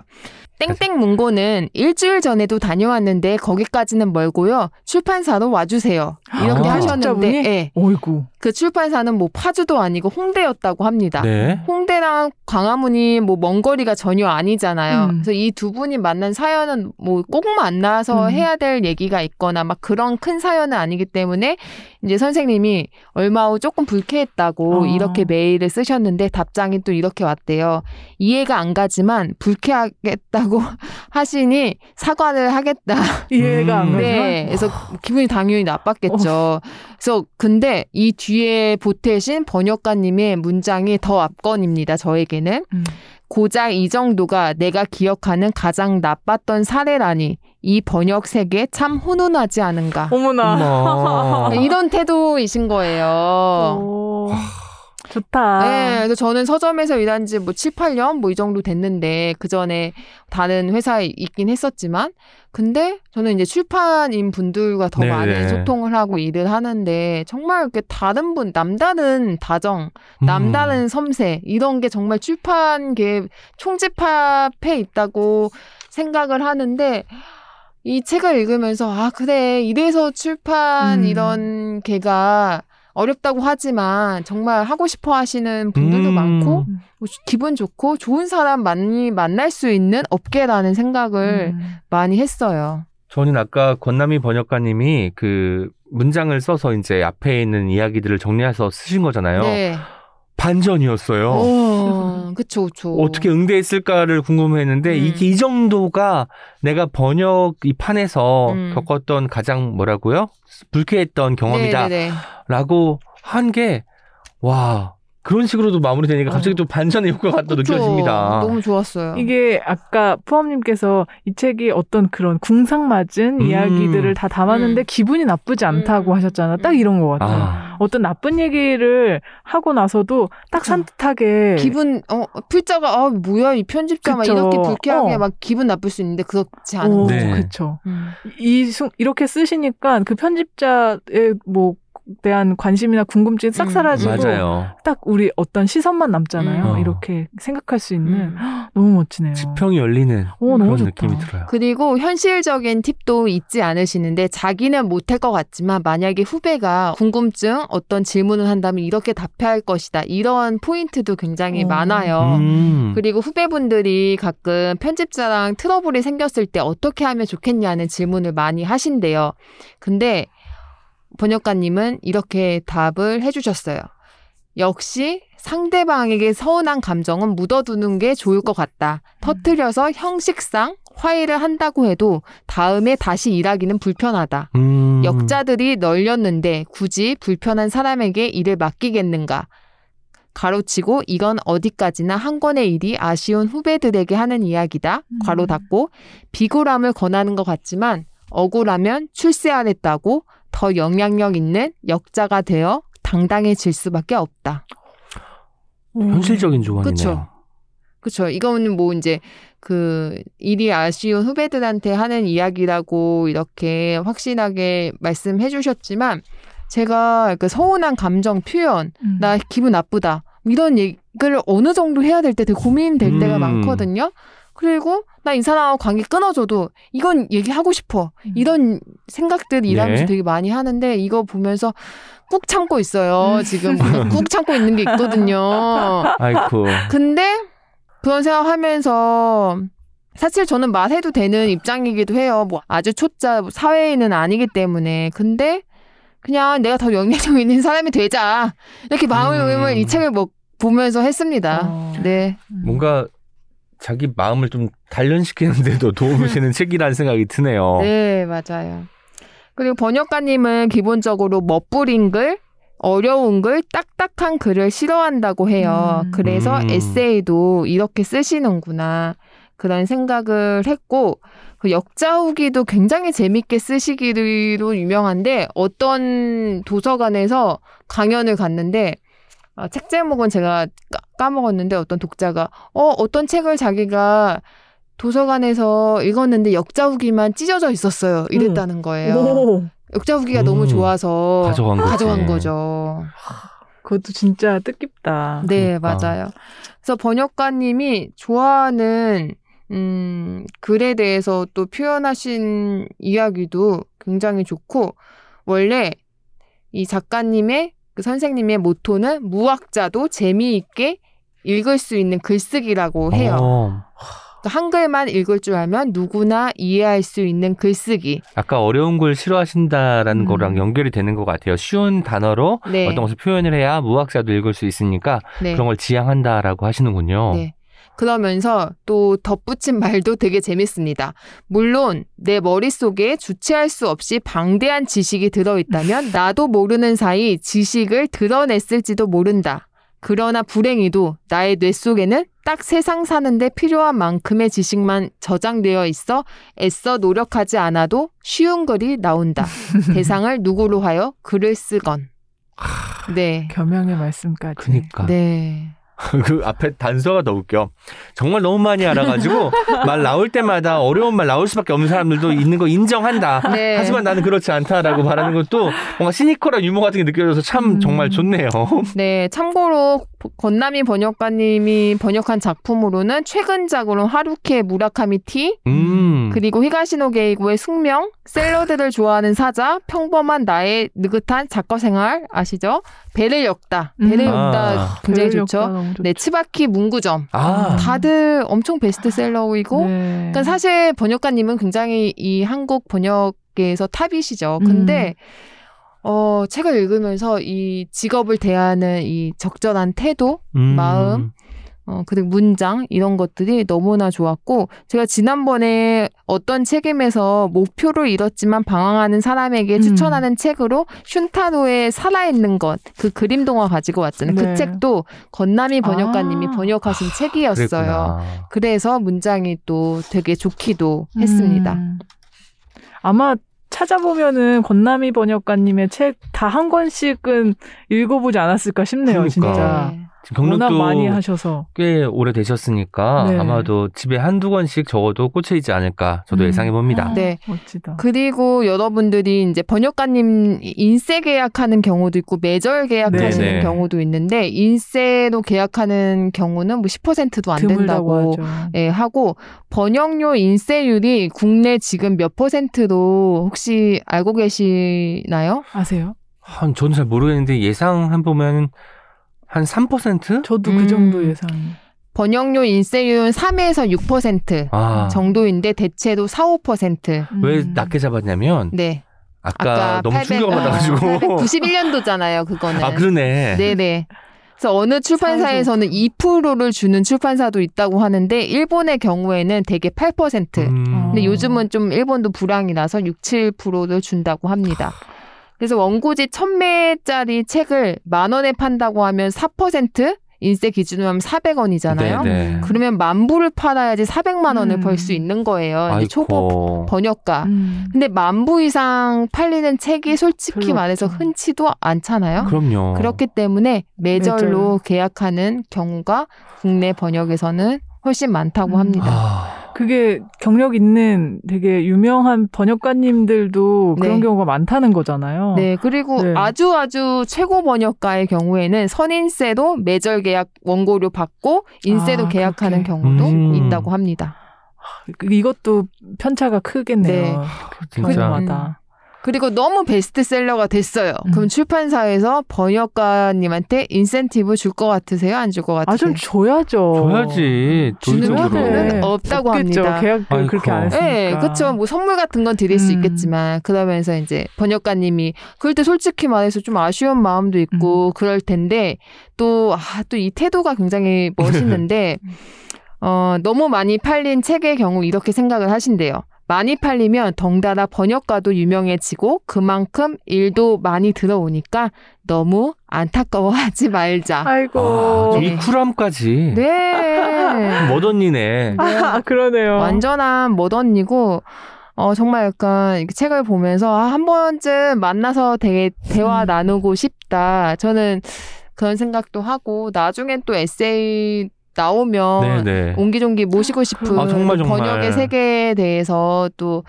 Speaker 4: 땡땡 문고는 일주일 전에도 다녀왔는데 거기까지는 멀고요. 출판사로 와주세요. 이렇게
Speaker 2: 아.
Speaker 4: 하셨는데? 예,
Speaker 3: 어이구.
Speaker 4: 그 출판사는 뭐 파주도 아니고 홍대였다고 합니다.
Speaker 2: 네.
Speaker 4: 홍대랑 광화문이 뭐 먼 거리가 전혀 아니잖아요.
Speaker 3: 음.
Speaker 4: 그래서 이 두 분이 만난 사연은 뭐 꼭 만나서
Speaker 3: 음.
Speaker 4: 해야 될 얘기가 있거나 막 그런 큰 사연은 아니기 때문에 이제 선생님이 얼마 후 조금 불쾌했다고
Speaker 3: 어.
Speaker 4: 이렇게 메일을 쓰셨는데 답장이 또 이렇게 왔대요. 이해가 안 가지만 불쾌하겠다고 하시니 사과를 하겠다.
Speaker 3: 이해가 안
Speaker 2: 음.
Speaker 3: 가지만.
Speaker 4: 네. 그래서 기분이 당연히 나빴겠죠. 그래서 근데 이 뒤에 보태신 번역가님의 문장이 더 압권입니다. 저에게는
Speaker 3: 음.
Speaker 4: 고작 이 정도가 내가 기억하는 가장 나빴던 사례라니 이 번역 세계 참 훈훈하지 않은가.
Speaker 3: 어머나.
Speaker 2: 어머.
Speaker 4: 이런 태도이신 거예요.
Speaker 3: 오, 좋다.
Speaker 4: 네, 그래서 저는 서점에서 일한 지 뭐 7, 8년 뭐 이 정도 됐는데 그 전에 다른 회사에 있긴 했었지만 근데 저는 이제 출판인 분들과 더
Speaker 2: 네네.
Speaker 4: 많이 소통을 하고 일을 하는데 정말 이렇게 다른 분 남다른 다정,
Speaker 2: 음.
Speaker 4: 남다른 섬세 이런 게 정말 출판계 총집합해 있다고 생각을 하는데 이 책을 읽으면서 아 그래 이래서 출판
Speaker 3: 음.
Speaker 4: 이런 개가 어렵다고 하지만 정말 하고 싶어 하시는 분들도
Speaker 2: 음.
Speaker 4: 많고 뭐 기분 좋고 좋은 사람 많이 만날 수 있는 업계라는 생각을
Speaker 3: 음.
Speaker 4: 많이 했어요.
Speaker 2: 저는 아까 권남희 번역가님이 그 문장을 써서 이제 앞에 있는 이야기들을 정리해서 쓰신 거잖아요.
Speaker 4: 네.
Speaker 2: 반전이었어요.
Speaker 4: 어, 그쵸, 그쵸.
Speaker 2: 어떻게 응대했을까를 궁금했는데
Speaker 4: 음.
Speaker 2: 이게 이 정도가 내가 번역 이 판에서
Speaker 4: 음.
Speaker 2: 겪었던 가장 뭐라고요? 불쾌했던 경험이다라고. 한 게 와 그런 식으로도 마무리되니까 갑자기
Speaker 3: 어.
Speaker 2: 또 반전의 효과가 또
Speaker 4: 그쵸.
Speaker 2: 느껴집니다.
Speaker 4: 너무 좋았어요.
Speaker 3: 이게 아까 푸엄님께서 이 책이 어떤 그런 궁상맞은
Speaker 2: 음.
Speaker 3: 이야기들을 다 담았는데
Speaker 4: 음.
Speaker 3: 기분이 나쁘지 않다고
Speaker 4: 음.
Speaker 3: 하셨잖아요. 딱
Speaker 4: 음.
Speaker 3: 이런 것 같아요.
Speaker 2: 아,
Speaker 3: 어떤 나쁜 얘기를 하고 나서도 딱
Speaker 4: 그쵸.
Speaker 3: 산뜻하게
Speaker 4: 기분 어 풀자가 아 뭐야 이 편집자 막. 이렇게 불쾌하게
Speaker 3: 어.
Speaker 4: 막 기분 나쁠 수 있는데 그렇지 않은
Speaker 3: 오,
Speaker 4: 거죠.
Speaker 2: 네.
Speaker 3: 그렇죠.
Speaker 4: 음.
Speaker 3: 이 순- 이렇게 쓰시니까 그 편집자의 뭐 대한 관심이나 궁금증이 싹
Speaker 4: 음.
Speaker 3: 사라지고
Speaker 2: 맞아요.
Speaker 3: 딱 우리 어떤 시선만 남잖아요.
Speaker 2: 음.
Speaker 3: 이렇게 생각할 수 있는
Speaker 4: 음.
Speaker 3: 너무 멋지네요.
Speaker 2: 지평이 열리는
Speaker 3: 오,
Speaker 2: 그런
Speaker 3: 너무 좋다.
Speaker 2: 느낌이 들어요.
Speaker 4: 그리고 현실적인 팁도 잊지 않으시는데 자기는 못할 것 같지만 만약에 후배가 궁금증 어떤 질문을 한다면 이렇게 답할 것이다 이런 포인트도 굉장히
Speaker 3: 어.
Speaker 4: 많아요.
Speaker 2: 음.
Speaker 4: 그리고 후배분들이 가끔 편집자랑 트러블이 생겼을 때 어떻게 하면 좋겠냐는 질문을 많이 하신대요. 근데 번역가님은 이렇게 답을 해주셨어요. 역시 상대방에게 서운한 감정은 묻어두는 게 좋을 것 같다. 터트려서 형식상 화해를 한다고 해도 다음에 다시 일하기는 불편하다.
Speaker 2: 음.
Speaker 4: 역자들이 널렸는데 굳이 불편한 사람에게 일을 맡기겠는가? 가로치고 이건 어디까지나 한 권의 일이 아쉬운 후배들에게 하는 이야기다.
Speaker 3: 음.
Speaker 4: 괄호 닫고 비굴함을 권하는 것 같지만 억울하면 출세하랬다고 더 영향력 있는 역자가 되어 당당해질 수밖에 없다.
Speaker 3: 음.
Speaker 2: 현실적인 조언이네요.
Speaker 4: 그쵸. 그렇죠. 이거는 뭐 이제 그 일이 아쉬운 후배들한테 하는 이야기라고 이렇게 확실하게 말씀해 주셨지만 제가 그 서운한 감정 표현,
Speaker 3: 음.
Speaker 4: 나 기분 나쁘다. 이런 얘기를 어느 정도 해야 될 때 되게 고민될 때가
Speaker 2: 음.
Speaker 4: 많거든요. 그리고 나 이 사람하고 관계 끊어줘도 이건 얘기하고 싶어.
Speaker 3: 음.
Speaker 4: 이런 생각들 일하면서
Speaker 2: 네.
Speaker 4: 되게 많이 하는데 이거 보면서 꾹 참고 있어요.
Speaker 3: 음.
Speaker 4: 지금 꾹 참고 있는 게 있거든요.
Speaker 2: 아이쿠.
Speaker 4: 근데 그런 생각하면서 사실 저는 말해도 되는 입장이기도 해요. 뭐 아주 초짜 사회인은 아니기 때문에. 근데 그냥 내가 더 영향력 있는 사람이 되자. 이렇게 마음을
Speaker 2: 음.
Speaker 4: 이 책을 뭐 보면서 했습니다.
Speaker 3: 어.
Speaker 4: 네.
Speaker 3: 음.
Speaker 2: 뭔가 자기 마음을 좀 단련시키는데도 도움이 되는 책이라는 생각이 드네요.
Speaker 4: 네, 맞아요. 그리고 번역가님은 기본적으로 멋부린 글, 어려운 글, 딱딱한 글을 싫어한다고 해요.
Speaker 3: 음.
Speaker 4: 그래서
Speaker 2: 음.
Speaker 4: 에세이도 이렇게 쓰시는구나. 그런 생각을 했고, 그 역자 후기도 굉장히 재밌게 쓰시기로 유명한데, 어떤 도서관에서 강연을 갔는데, 아, 책 제목은 제가 까- 까먹었는데, 어떤 독자가, 어, 어떤 책을 자기가 도서관에서 읽었는데 역자 후기만 찢어져 있었어요. 이랬다는 거예요.
Speaker 3: 오,
Speaker 4: 역자 후기가
Speaker 2: 음.
Speaker 4: 너무 좋아서
Speaker 2: 가져간.
Speaker 4: 가져간 거죠.
Speaker 3: 그것도 진짜 뜻깊다.
Speaker 4: 네,
Speaker 2: 그러니까.
Speaker 4: 맞아요. 그래서 번역가님이 좋아하는 음, 글에 대해서 또 표현하신 이야기도 굉장히 좋고 원래 이 작가님의 그 선생님의 모토는 무학자도 재미있게 읽을 수 있는 글쓰기라고 해요.
Speaker 2: 어,
Speaker 4: 한글만 읽을 줄 알면 누구나 이해할 수 있는 글쓰기.
Speaker 2: 아까 어려운 걸 싫어하신다라는
Speaker 3: 음.
Speaker 2: 거랑 연결이 되는 것 같아요. 쉬운 단어로
Speaker 4: 네.
Speaker 2: 어떤 것을 표현을 해야 무학자도 읽을 수 있으니까
Speaker 4: 네.
Speaker 2: 그런 걸 지향한다라고 하시는군요.
Speaker 4: 네. 그러면서 또 덧붙인 말도 되게 재밌습니다. 물론 내 머릿속에 주체할 수 없이 방대한 지식이 들어있다면 나도 모르는 사이 지식을 드러냈을지도 모른다. 그러나 불행히도 나의 뇌 속에는 딱 세상 사는데 필요한 만큼의 지식만 저장되어 있어 애써 노력하지 않아도 쉬운 글이 나온다. 대상을 누구로 하여 글을 쓰건. 네.
Speaker 3: 겸양의 말씀까지.
Speaker 2: 그니까.
Speaker 4: 네.
Speaker 2: 그 앞에 단서가 더 웃겨. 정말 너무 많이 알아가지고 말 나올 때마다 어려운 말 나올 수밖에 없는 사람들도 있는 거 인정한다.
Speaker 4: 네.
Speaker 2: 하지만 나는 그렇지 않다라고 말하는 것도 뭔가 시니컬한 유머 같은 게 느껴져서 참
Speaker 3: 음.
Speaker 2: 정말 좋네요.
Speaker 4: 네, 참고로 건남이 번역가님이 번역한 작품으로는 최근작으로 하루케 무라카미 티,
Speaker 2: 음.
Speaker 4: 그리고 히가시노 게이고의 숙명, 샐러드를 좋아하는 사자, 평범한 나의 느긋한 작가 생활 아시죠? 배를 엮다. 배를
Speaker 3: 음.
Speaker 4: 엮다
Speaker 2: 아.
Speaker 4: 굉장히
Speaker 3: 배를
Speaker 4: 좋죠.
Speaker 3: 너무 좋죠.
Speaker 4: 네, 치바키 문구점.
Speaker 2: 아.
Speaker 4: 다들 엄청 베스트셀러이고
Speaker 3: 네.
Speaker 4: 그러니까 사실 번역가님은 굉장히 이 한국 번역계에서 탑이시죠. 근데 어 책을 읽으면서 이 직업을 대하는 이 적절한 태도,
Speaker 2: 음.
Speaker 4: 마음, 어 그리고 문장 이런 것들이 너무나 좋았고 제가 지난번에 어떤 책임에서 목표를 잃었지만 방황하는 사람에게
Speaker 3: 음.
Speaker 4: 추천하는 책으로 슌타로의 살아있는 것 그 그림 동화 가지고 왔잖아요.
Speaker 3: 네.
Speaker 4: 그 책도 건남이 번역가님이
Speaker 3: 아.
Speaker 4: 번역하신 책이었어요.
Speaker 2: 그랬구나.
Speaker 4: 그래서 문장이 또 되게 좋기도 했습니다.
Speaker 3: 음. 아마 찾아보면은 권남희 번역가님의 책 다 한 권씩은 읽어보지 않았을까 싶네요,
Speaker 2: 그러니까.
Speaker 3: 진짜.
Speaker 4: 네.
Speaker 2: 경력도
Speaker 3: 많이 하셔서.
Speaker 2: 꽤 오래 되셨으니까
Speaker 3: 네.
Speaker 2: 아마도 집에 한두 권씩 적어도 꽂혀 있지 않을까 저도
Speaker 3: 음.
Speaker 2: 예상해 봅니다.
Speaker 4: 네.
Speaker 3: 멋지다.
Speaker 4: 그리고 여러분들이 이제 번역가님 인세 계약하는 경우도 있고 매절 계약하시는
Speaker 2: 네네.
Speaker 4: 경우도 있는데 인세로 계약하는 경우는 뭐 10%도 안 된다고. 예, 하고 번역료 인세율이 국내 지금 몇 퍼센트로 혹시 알고 계시나요?
Speaker 3: 아세요?
Speaker 2: 한 저는 잘 모르겠는데 예상 한 보면 한 3%?
Speaker 3: 저도
Speaker 4: 음.
Speaker 3: 그 정도 예상.
Speaker 4: 번역료 인세율은 3에서 6%
Speaker 2: 아.
Speaker 4: 정도인데 대체로 4, 5%.
Speaker 2: 왜
Speaker 3: 음.
Speaker 2: 낮게 잡았냐면
Speaker 4: 네.
Speaker 2: 아까,
Speaker 4: 아까
Speaker 2: 너무
Speaker 4: 800,
Speaker 2: 충격을 받아가지고
Speaker 4: 91년도잖아요, 그거는.
Speaker 2: 아 그러네.
Speaker 4: 네네. 그래서 어느 출판사에서는 2%를 주는 출판사도 있다고 하는데 일본의 경우에는 대개 8%.
Speaker 2: 음.
Speaker 4: 근데
Speaker 3: 어.
Speaker 4: 요즘은 좀 일본도 불황이라서 6, 7%를 준다고 합니다. 그래서 원고지 1000매짜리 책을 만 원에 판다고 하면 4% 인세 기준으로 하면 400원이잖아요.
Speaker 2: 네네.
Speaker 4: 그러면 만 부를 팔아야지 400만 원을
Speaker 3: 음.
Speaker 4: 벌수 있는 거예요. 이제 초보. 번역가.
Speaker 3: 음.
Speaker 4: 근데 만 부 이상 팔리는 책이 솔직히
Speaker 3: 별로
Speaker 4: 말해서. 흔치도 않잖아요.
Speaker 2: 그럼요.
Speaker 4: 그렇기 때문에 매절로
Speaker 3: 매절.
Speaker 4: 계약하는 경우가 국내 번역에서는 훨씬 많다고
Speaker 3: 음.
Speaker 4: 합니다.
Speaker 2: 아,
Speaker 3: 그게 경력 있는 되게 유명한 번역가님들도 그런
Speaker 4: 네.
Speaker 3: 경우가 많다는 거잖아요.
Speaker 4: 네, 그리고
Speaker 3: 네.
Speaker 4: 아주 아주 최고 번역가의 경우에는 선인세도 매절 계약 원고료 받고 인세도
Speaker 3: 아,
Speaker 4: 계약하는
Speaker 3: 그렇게.
Speaker 4: 경우도
Speaker 2: 음.
Speaker 4: 있다고 합니다.
Speaker 3: 그- 이것도 편차가 크겠네요.
Speaker 4: 네.
Speaker 2: 진짜.
Speaker 4: 그리고 너무 베스트셀러가 됐어요.
Speaker 3: 음.
Speaker 4: 그럼 출판사에서 번역가님한테 인센티브 줄 것 같으세요? 안 줄 것 같으세요?
Speaker 3: 아, 좀 줘야죠.
Speaker 2: 줘야지.
Speaker 4: 주는. 경우는
Speaker 3: 네.
Speaker 4: 없다고
Speaker 3: 없겠죠.
Speaker 4: 합니다.
Speaker 3: 계약을. 그렇게 안 했으니까.
Speaker 4: 네, 그렇죠. 뭐 선물 같은 건 드릴 수
Speaker 3: 음.
Speaker 4: 있겠지만 그러면서 이제 번역가님이 그럴 때 솔직히 말해서 좀 아쉬운 마음도
Speaker 3: 음.
Speaker 4: 있고 그럴 텐데 또 아, 또 이 태도가 굉장히 멋있는데 어, 너무 많이 팔린 책의 경우 이렇게 생각을 하신대요. 많이 팔리면 덩달아 번역가도 유명해지고 그만큼 일도 많이 들어오니까 너무 안타까워하지 말자.
Speaker 3: 아이고.
Speaker 2: 아, 좀이
Speaker 4: 네.
Speaker 2: 쿨함까지.
Speaker 4: 네.
Speaker 2: 멋언니네.
Speaker 3: 아, 그러네요.
Speaker 4: 완전한 멋언니고 어 정말 약간 이렇게 책을 보면서 아, 한 번쯤 만나서 되게 대화
Speaker 3: 음.
Speaker 4: 나누고 싶다. 저는 그런 생각도 하고 나중엔 또 에세이 나오면
Speaker 2: 네네.
Speaker 4: 옹기종기 모시고 싶은
Speaker 2: 아, 정말, 정말.
Speaker 4: 번역의 세계에 대해서 또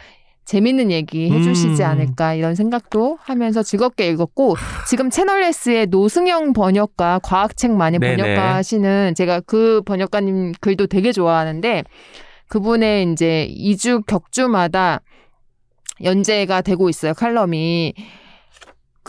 Speaker 4: 재밌는 얘기 해주시지
Speaker 2: 음.
Speaker 4: 않을까 이런 생각도 하면서 즐겁게 읽었고 지금 채널 S의 노승영 번역가 과학책 많이
Speaker 2: 네네.
Speaker 4: 번역하시는 제가 그 번역가님 글도 되게 좋아하는데 그분의 이제 2주 격주마다 연재가 되고 있어요 칼럼이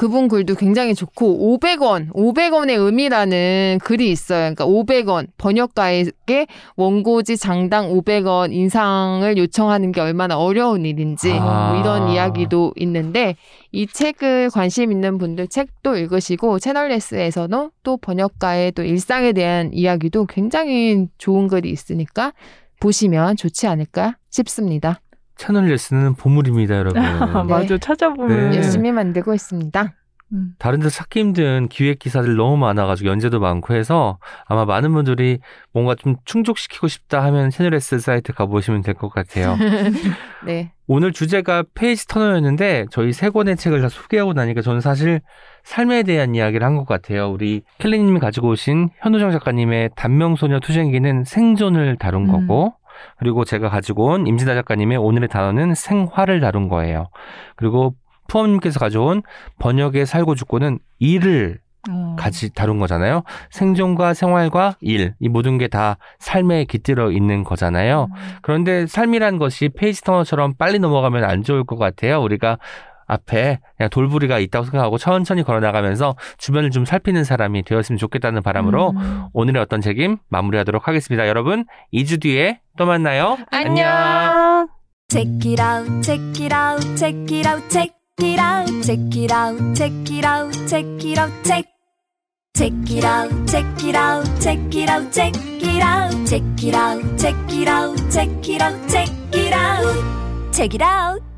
Speaker 4: 그분 글도 굉장히 좋고 500원, 500원의 의미라는 글이 있어요. 그러니까 500원 번역가에게 원고지 장당 500원 인상을 요청하는 게 얼마나 어려운 일인지
Speaker 2: 아.
Speaker 4: 뭐 이런 이야기도 있는데 이 책을 관심 있는 분들 책도 읽으시고 채널레스에서는 또 번역가의 또 일상에 대한 이야기도 굉장히 좋은 글이 있으니까 보시면 좋지 않을까 싶습니다.
Speaker 2: 채널 레슨은 보물입니다, 여러분.
Speaker 3: 맞아 찾아보면
Speaker 2: 네.
Speaker 4: 열심히 만들고 있습니다.
Speaker 3: 음.
Speaker 2: 다른 데 찾기 힘든 기획 기사들 너무 많아가지고 연재도 많고 해서 아마 많은 분들이 뭔가 좀 충족시키고 싶다 하면 채널 S 사이트 가보시면 될 것 같아요.
Speaker 4: 네.
Speaker 2: 오늘 주제가 페이지 터너였는데 저희 세 권의 책을 다 소개하고 나니까 저는 사실 삶에 대한 이야기를 한 것 같아요. 우리 켈리님이 가지고 오신 현우정 작가님의 단명소녀 투쟁기는 생존을 다룬
Speaker 3: 음.
Speaker 2: 거고 그리고 제가 가지고 온 임진아 작가님의 오늘의 단어는 생화를 다룬 거예요. 그리고 푸엄님께서 가져온 번역의 살고 죽고는 일을
Speaker 3: 어.
Speaker 2: 같이 다룬 거잖아요. 생존과 생활과 일, 이 모든 게 다 삶에 깃들어 있는 거잖아요. 그런데 삶이란 것이 페이지 터너처럼 빨리 넘어가면 안 좋을 것 같아요. 우리가 앞에 그냥 돌부리가 있다고 생각하고 천천히 걸어나가면서 주변을 좀 살피는 사람이 되었으면 좋겠다는 바람으로
Speaker 3: 음.
Speaker 2: 오늘의 어떤 책임 마무리하도록 하겠습니다. 여러분, 2주 뒤에 또 만나요.
Speaker 4: 안녕.
Speaker 1: Check it out, check it out, check it out, check it out, check it out, check it out, check it out, check. Check it out, check it out, check it out, check it out, check it out, check it out, check it out, check it out, check it out.